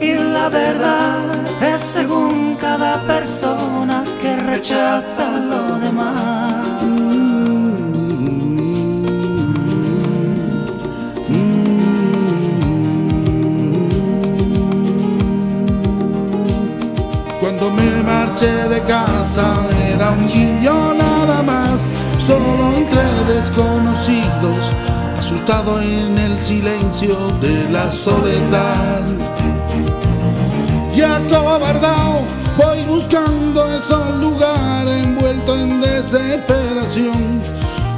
Y la verdad es según cada persona que rechaza noche de casa era un niño nada más, solo entre desconocidos, asustado en el silencio de la soledad. Y acobardado voy buscando esos lugares envuelto en desesperación,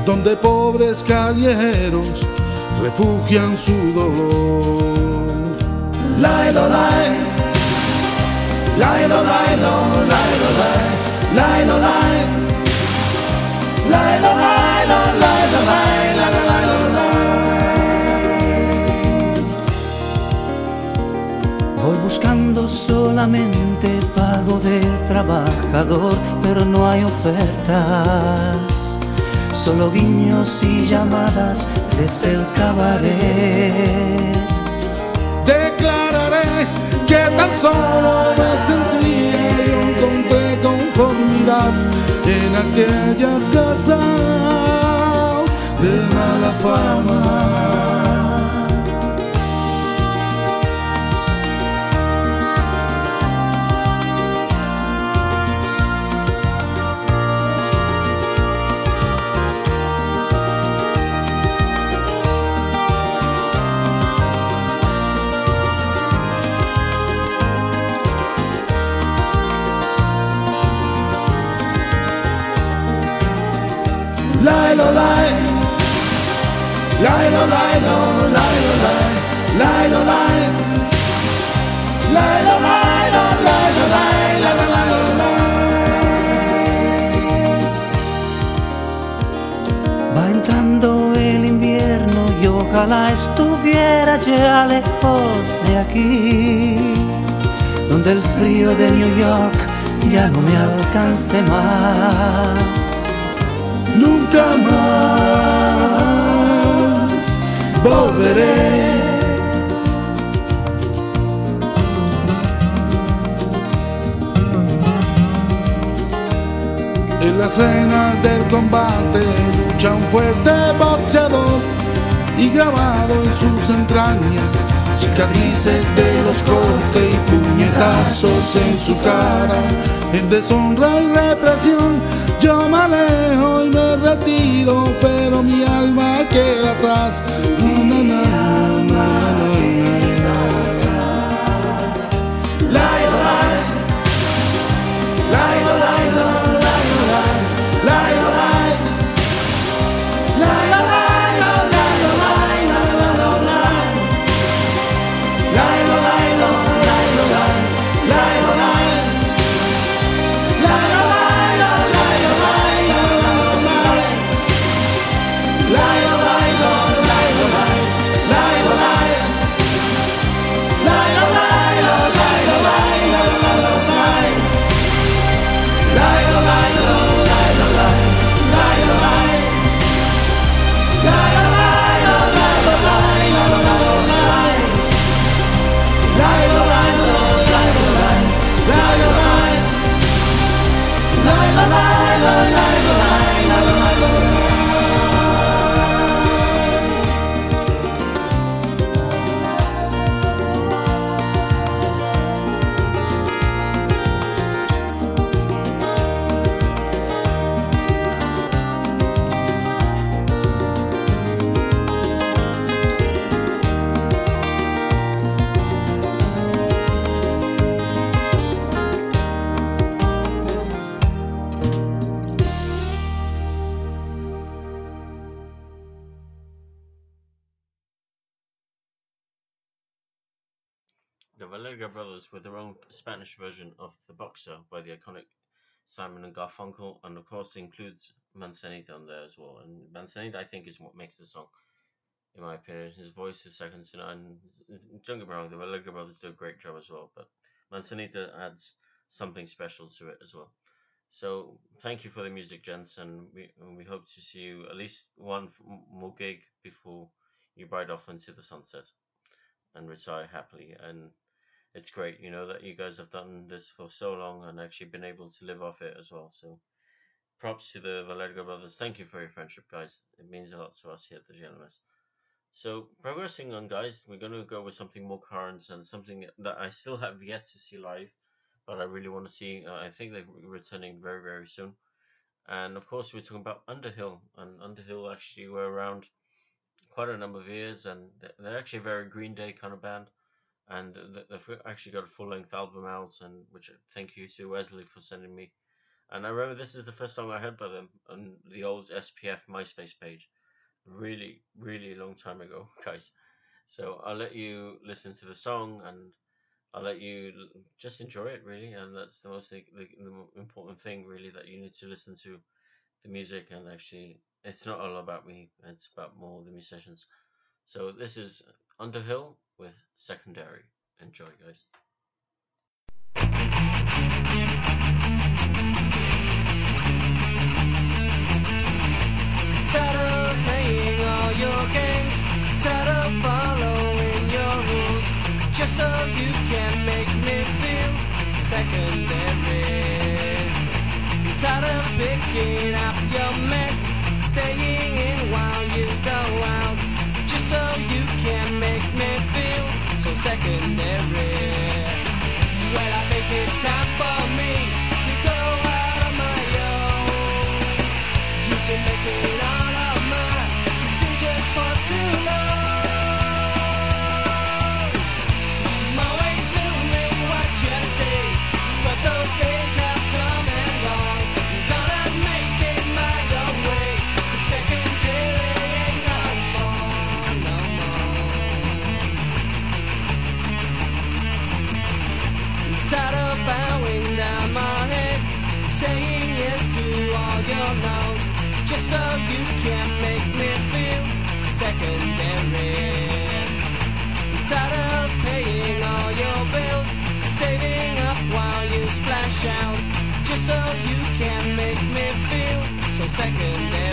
donde pobres callejeros refugian su dolor. La la la Voy buscando solamente pago de trabajador, pero no hay ofertas. Solo guiños y llamadas desde el cabaret. Tan solo me sentía y encontré conformidad en aquella casa de mala fama. Lilo, lilo, lilo, lilo, lilo, lilo, lilo, lilo, lilo, Va entrando el invierno y ojalá estuviera ya lejos de aquí, donde el frío de New York ya no me alcance más. Nunca más volveré. En la escena del combate lucha un fuerte boxeador y grabado en sus entrañas cicatrices de los cortes y puñetazos en su cara. En deshonra y represión yo me alejo y me retiro, pero mi alma que atrás. Spanish version of The Boxer by the iconic Simon and Garfunkel, and of course includes Manzanita on there as well. And Manzanita, I think, is what makes the song, in my opinion. His voice is second to none. Don't get me wrong, the Valerga brothers do a great job as well, but Manzanita adds something special to it as well. So thank you for the music, gents, and we and we hope to see you at least one more gig before you ride off into the sunset and retire happily. And it's great, you know, that you guys have done this for so long and actually been able to live off it as well. So props to the Valerga brothers. Thank you for your friendship, guys. It means a lot to us here at the GLMS. So progressing on, guys, we're going to go with something more current and something that I still have yet to see live, but I really want to see. Uh, I think they're returning very very soon. And of course, we're talking about Underhill, and Underhill actually were around quite a number of years, and they're actually a very Green Day kind of band. And they've actually got a full length album out, and which thank you to Wesley for sending me. And I remember this is the first song I heard by them on the old SPF MySpace page, really, really long time ago, guys. So I'll let you listen to the song, and I'll let you just enjoy it, really. And that's the most the, the, the important thing, really, that you need to listen to the music and actually it's not all about me it's about more the musicians so this is underhill with secondary. Enjoy guys second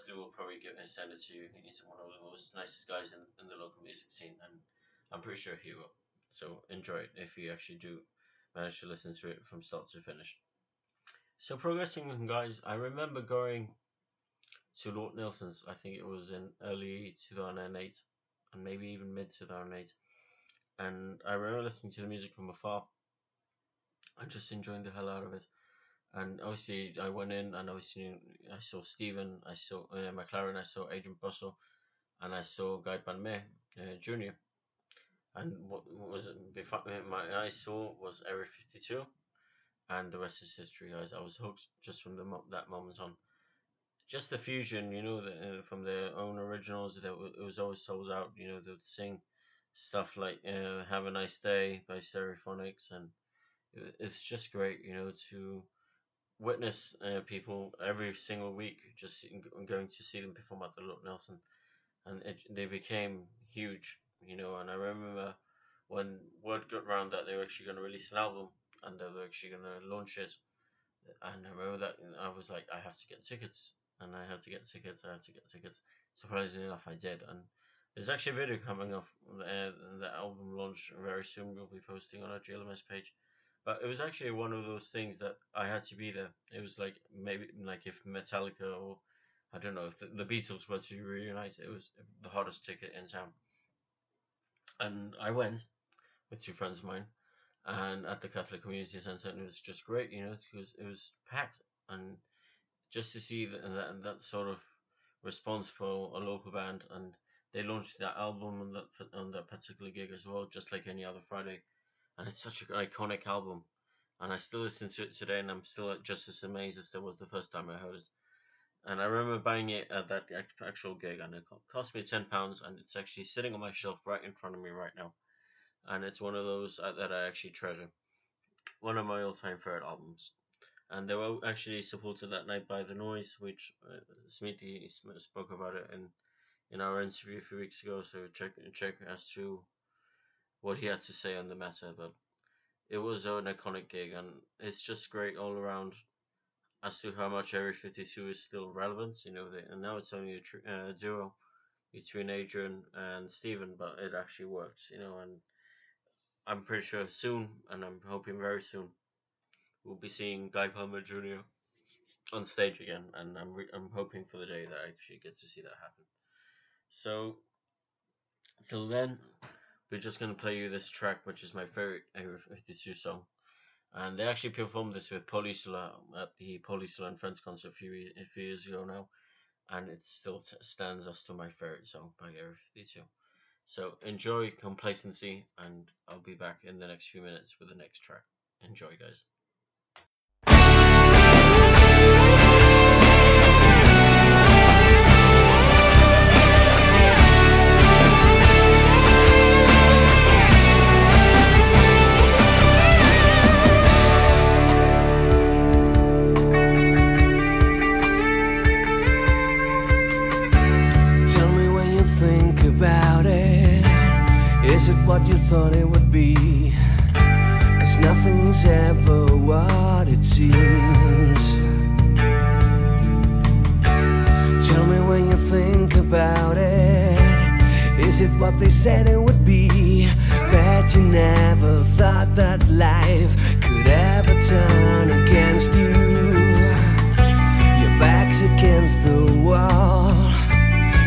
wesley will probably get and send it to you. He's one of the most nicest guys in, in the local music scene and i'm pretty sure he will. So enjoy it if you actually do manage to listen to it from start to finish. So progressing guys i remember going to lord nelson's i think it was in early 2008 and maybe even mid 2008 and I remember listening to the music from afar and just enjoying the hell out of it. And obviously, I went in and obviously I saw Stephen, I saw uh, McLaren, I saw Adrian Bussell, and I saw Guy Palmer uh, Jr. And what was before my eyes saw was Area 52, and the rest is history, guys. I was hooked just from the that moment on. Just the fusion, you know, the, uh, from their own originals, that it was always sold out. You know, they would sing stuff like uh, "Have a Nice Day" by Stereophonics, and it, it's just great, you know, to witness uh, people every single week just going to see them perform at the Lord Nelson, and it, they became huge, you know. And I remember when word got around that they were actually going to release an album and they were actually going to launch it. And I remember that I was like, I have to get tickets, and I had to get tickets. I had to get tickets. Surprisingly enough, I did, and there's actually a video coming off uh, the album launch very soon. We'll be posting on our GLMS page. But it was actually one of those things that I had to be there. It was like maybe like if Metallica or I don't know if the, the Beatles were to reunite, it was the hottest ticket in town. And I went with two friends of mine, and at the Catholic Community Centre, and it was just great. You know, because it was packed, and just to see that that, that sort of response for a local band, and they launched that album on that on that particular gig as well, just like any other Friday, and it's such an iconic album, and I still listen to it today, and I'm still just as amazed as it was the first time I heard it. And I remember buying it at that actual gig, and it cost me ten pounds, and it's actually sitting on my shelf right in front of me right now, and it's one of those uh, that I actually treasure. One of my all-time favorite albums, and they were actually supported that night by the Noise, which uh, Smithy spoke about it in in our interview a few weeks ago. So check check as to what he had to say on the matter, but it was an iconic gig, and it's just great all around as to how much Area 52 is still relevant. You know, they, and now it's only a tr- uh, duo between Adrian and Stephen, but it actually works. You know, and I'm pretty sure soon, and I'm hoping very soon, we'll be seeing Guy Palmer Jr. on stage again, and I'm re- I'm hoping for the day that I actually get to see that happen. So, till then, we're just gonna play you this track, which is my favorite 52 song. And they actually performed this with Polisula at the Polisula and Friends concert a few, a few years ago now. And it still stands as to my favorite song by 52. So enjoy Complacency, and I'll be back in the next few minutes with the next track. Enjoy, guys. Thought it would be? Cause nothing's ever what it seems. Tell me when you think about it. Is it what they said it would be? Bet you never thought that life could ever turn against you. Your back's against the wall.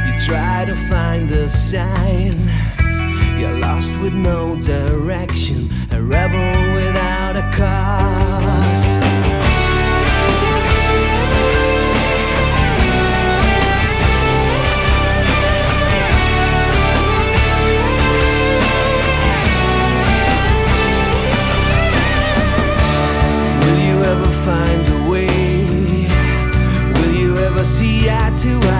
You try to find the sign. Lost with no direction, a rebel without a cause. Will you ever find a way? Will you ever see eye to eye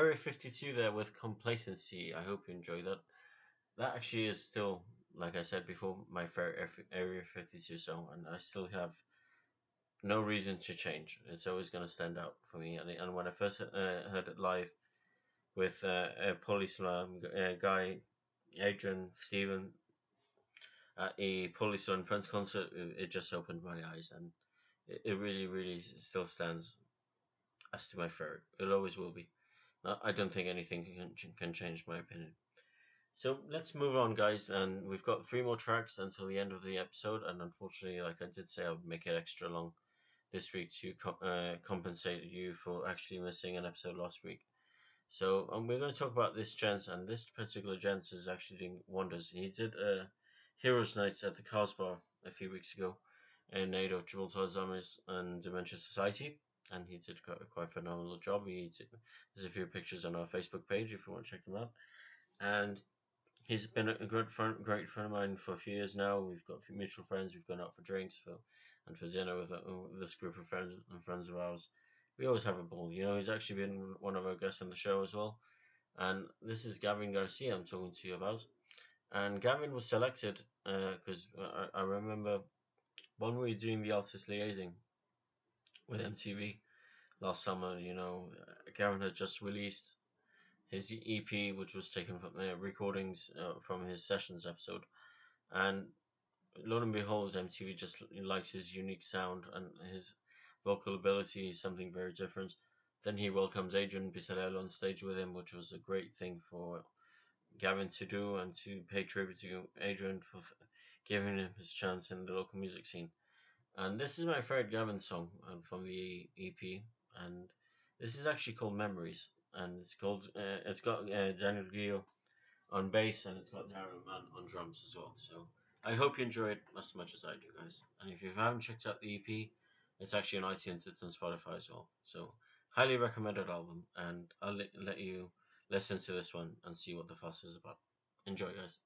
Area 52 there with Complacency. I hope you enjoy that. That actually is still, like I said before, my favorite Area 52 song, and I still have no reason to change. It's always going to stand out for me. And, when I first uh, heard it live with uh, a police alarm uh, guy, Adrian Stephen, at a and Friends concert, it, it just opened my eyes, and it, it really, really still stands as to my favorite. It always will be. Uh, I don't think anything can, can change my opinion. So let's move on, guys. And we've got three more tracks until the end of the episode. And unfortunately, like I did say, I'll make it extra long this week to uh, compensate you for actually missing an episode last week. So um, we're going to talk about this gents, and this particular gents is actually doing wonders. He did a uh, Heroes Nights at the Cars Bar a few weeks ago in aid of Gibraltar Alzheimer's and Dementia Society and he did quite, quite a phenomenal job. He did, there's a few pictures on our Facebook page if you want to check them out. And he's been a good friend, great friend of mine for a few years now. We've got mutual friends. We've gone out for drinks for and for dinner with, uh, with this group of friends and friends of ours. We always have a ball. You know, he's actually been one of our guests on the show as well. And this is Gavin Garcia I'm talking to you about. And Gavin was selected because uh, I, I remember when we were doing the artist liaising with MTV last summer. You know, Gavin had just released his EP, which was taken from the recordings uh, from his sessions episode, and lo and behold, MTV just likes his unique sound and his vocal ability is something very different. Then he welcomes Adrian Bissarello on stage with him, which was a great thing for Gavin to do and to pay tribute to Adrian for giving him his chance in the local music scene. And this is my favorite Gavin song uh, from the EP, and this is actually called Memories, and it's called uh, it's got uh, Daniel Gio on bass, and it's got Darren Mann on drums as well. So I hope you enjoy it as much as I do, guys. And if you haven't checked out the EP, it's actually on iTunes, it's on Spotify as well. So highly recommended album, and I'll let you listen to this one and see what the fuss is about. Enjoy, guys.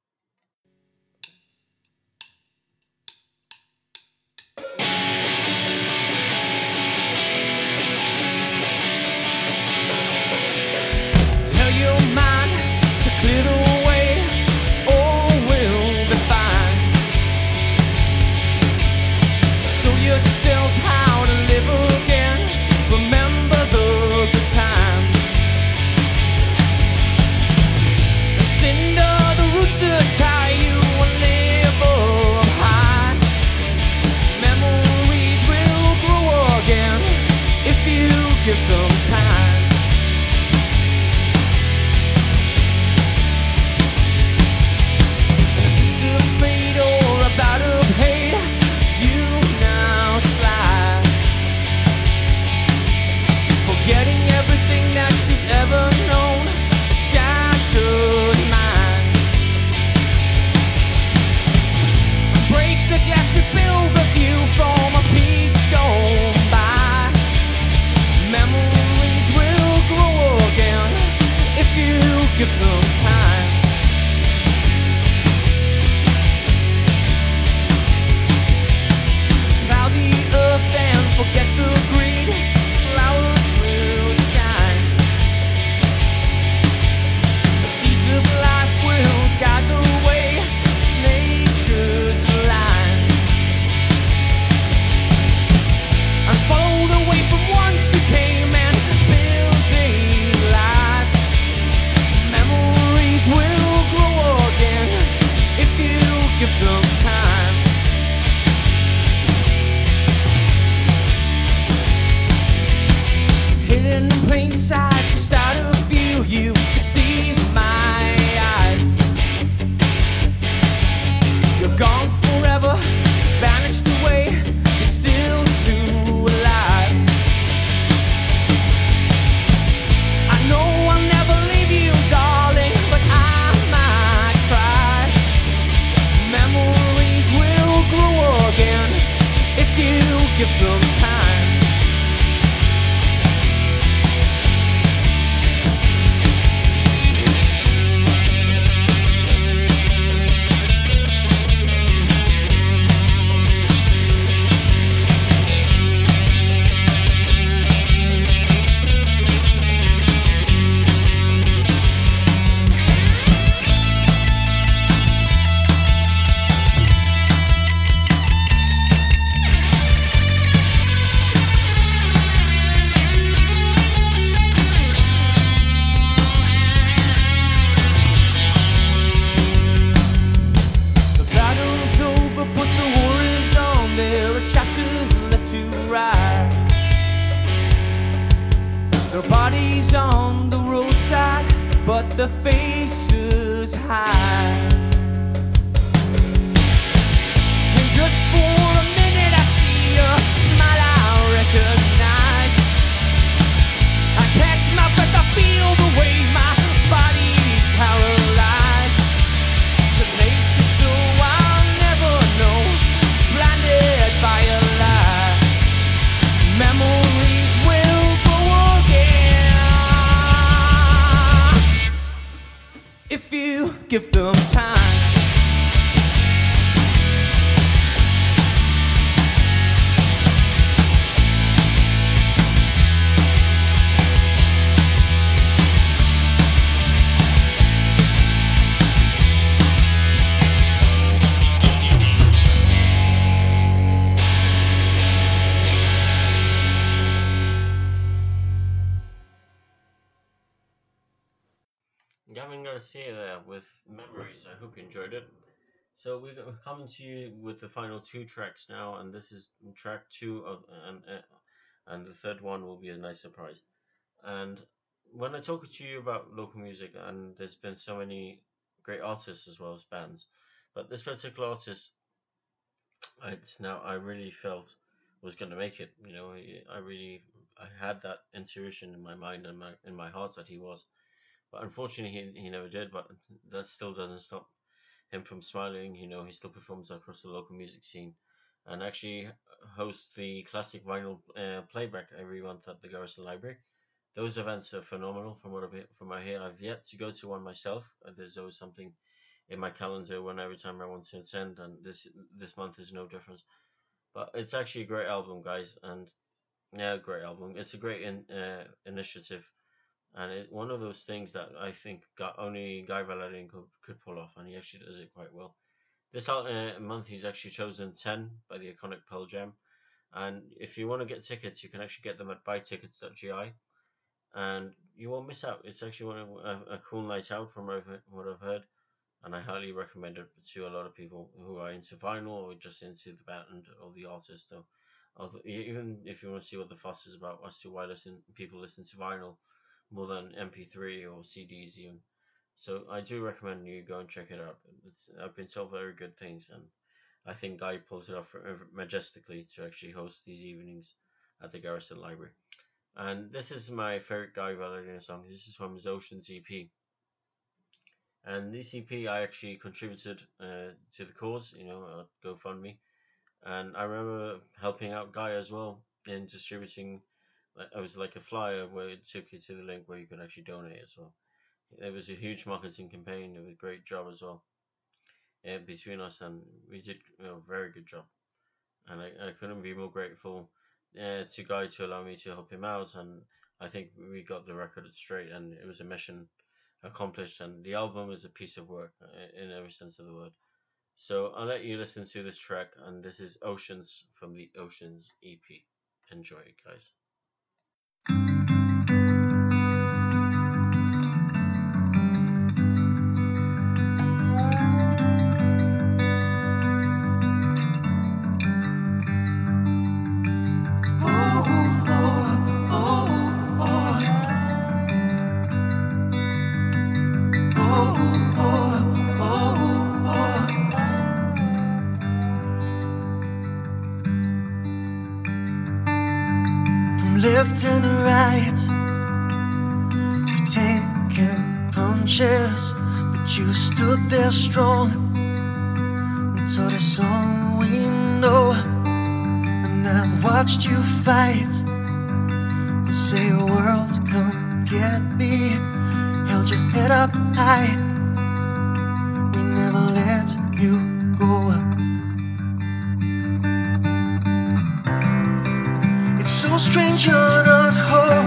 Gavin Garcia there with Memories. I hope you enjoyed it. So we're coming to you with the final two tracks now, and this is track two of and uh, and the third one will be a nice surprise. And when I talk to you about local music, and there's been so many great artists as well as bands, but this particular artist, it's now I really felt was going to make it. You know, I- I really I had that intuition in my mind and my in my heart that he was but unfortunately he, he never did but that still doesn't stop him from smiling you know he still performs across the local music scene and actually hosts the classic vinyl uh, playback every month at the Garrison Library. Those events are phenomenal from what I've, from what I hear. I've yet to go to one myself. There's always something in my calendar when every time I want to attend and this this month is no difference but it's actually a great album guys and yeah great album. It's a great in, uh, initiative and it, one of those things that I think got only Guy Valerian could, could pull off, and he actually does it quite well. This uh, month, he's actually chosen 10 by the iconic Pearl Jam, and if you want to get tickets, you can actually get them at buytickets.gi, and you won't miss out. It's actually one of a, a cool night out from what I've, heard, and I highly recommend it to a lot of people who are into vinyl or just into the band or the artist. Or, or the, even if you want to see what the fuss is about as to why listen people listen to vinyl more than MP3 or CDs even. So I do recommend you go and check it out. It's, I've been told very good things, and I think Guy pulls it off uh, majestically to actually host these evenings at the Garrison Library. And this is my favorite Guy Valerian song. This is from his Oceans EP. And this EP I actually contributed uh, to the cause, you know, GoFundMe. And I remember helping out Guy as well in distributing it was like a flyer where it took you to the link where you could actually donate as well. It was a huge marketing campaign. It was a great job as well. Yeah, between us and we did you know, a very good job, and I, I couldn't be more grateful uh, to Guy to allow me to help him out. And I think we got the record straight, and it was a mission accomplished. And the album is a piece of work uh, in every sense of the word. So I'll let you listen to this track, and this is Oceans from the Oceans EP. Enjoy it, guys. There strong and taught us all we know. And I've watched you fight. You say, "World, come get me." Held your head up high. We never let you go. It's so strange you're not home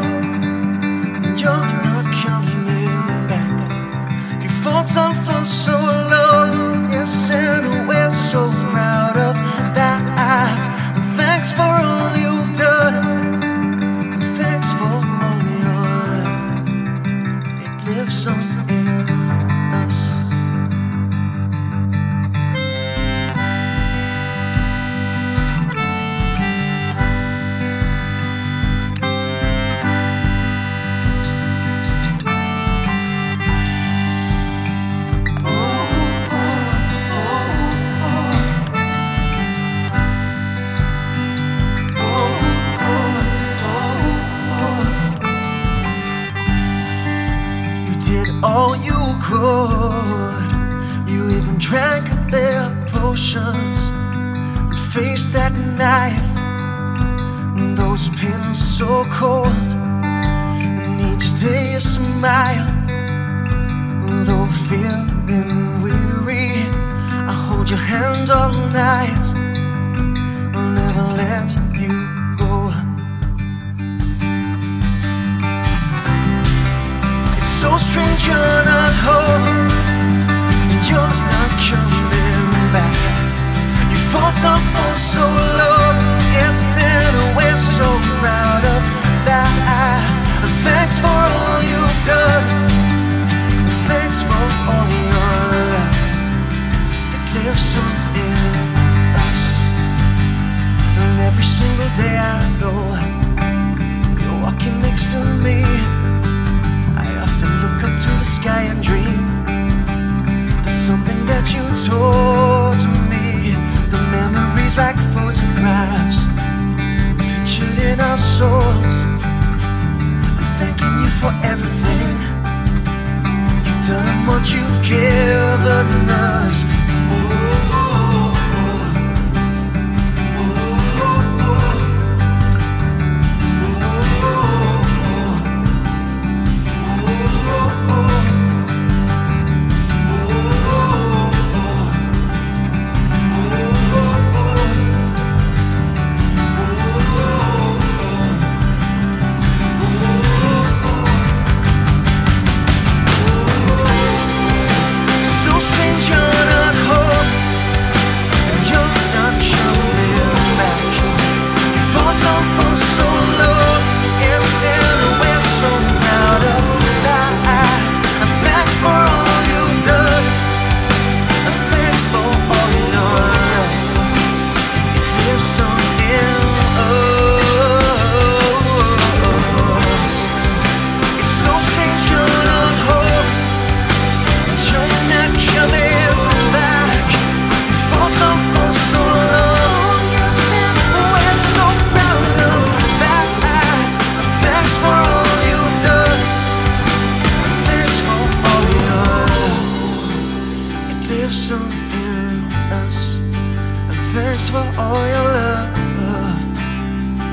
for all your love.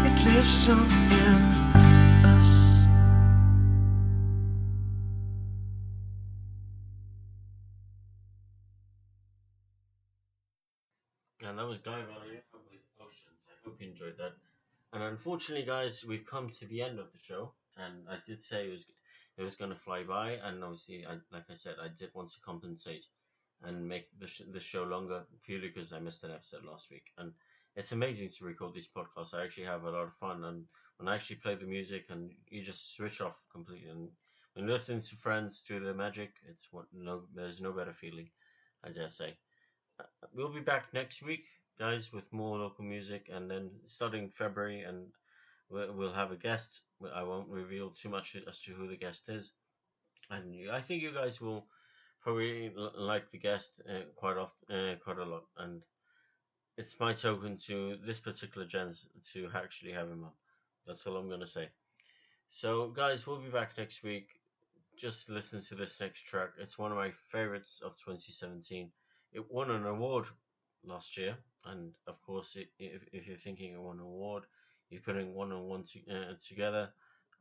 It lives on in us. And that was Guy Valerio with Oceans. I hope you enjoyed that. And unfortunately, guys, we've come to the end of the show. And I did say it was it was going to fly by. And obviously, I, like I said, I did want to compensate and make the, sh- the show longer purely because I missed an episode last week. And it's amazing to record these podcasts. I actually have a lot of fun. And when I actually play the music and you just switch off completely. And when listening to friends do the magic, it's what no, there's no better feeling, I dare say uh, we'll be back next week, guys, with more local music, and then starting February, and we'll have a guest. I won't reveal too much as to who the guest is, and I think you guys will probably like the guest uh, quite often, uh, quite a lot, and it's my token to this particular gens to actually have him on. That's all I'm gonna say. So, guys, we'll be back next week. Just listen to this next track. It's one of my favorites of 2017 it won an award last year, and of course, it, if, if you're thinking it won an award, you're putting one and one to, uh, together.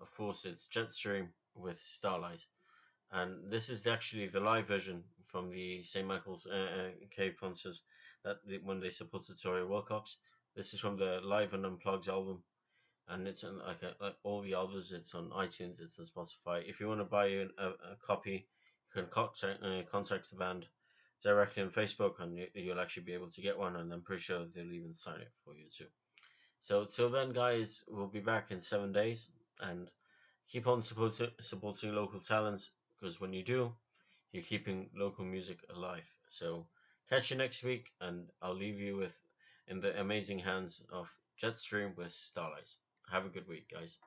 Of course, it's Jetstream with Starlight, and this is actually the live version from the St Michael's uh, uh, Cave concerts that when they supported Tori Wilcox. This is from the Live and Unplugged album, and it's on, like, a, like all the others. It's on iTunes, it's on Spotify. If you want to buy a, a, a copy, you can contact, uh, contact the band directly on Facebook, and you, you'll actually be able to get one. And I'm pretty sure they'll even sign it for you too. So till then, guys, we'll be back in seven days, and keep on supporting supporting local talents because when you do, you're keeping local music alive. So catch you next week, and I'll leave you with in the amazing hands of Jetstream with Starlight. Have a good week, guys.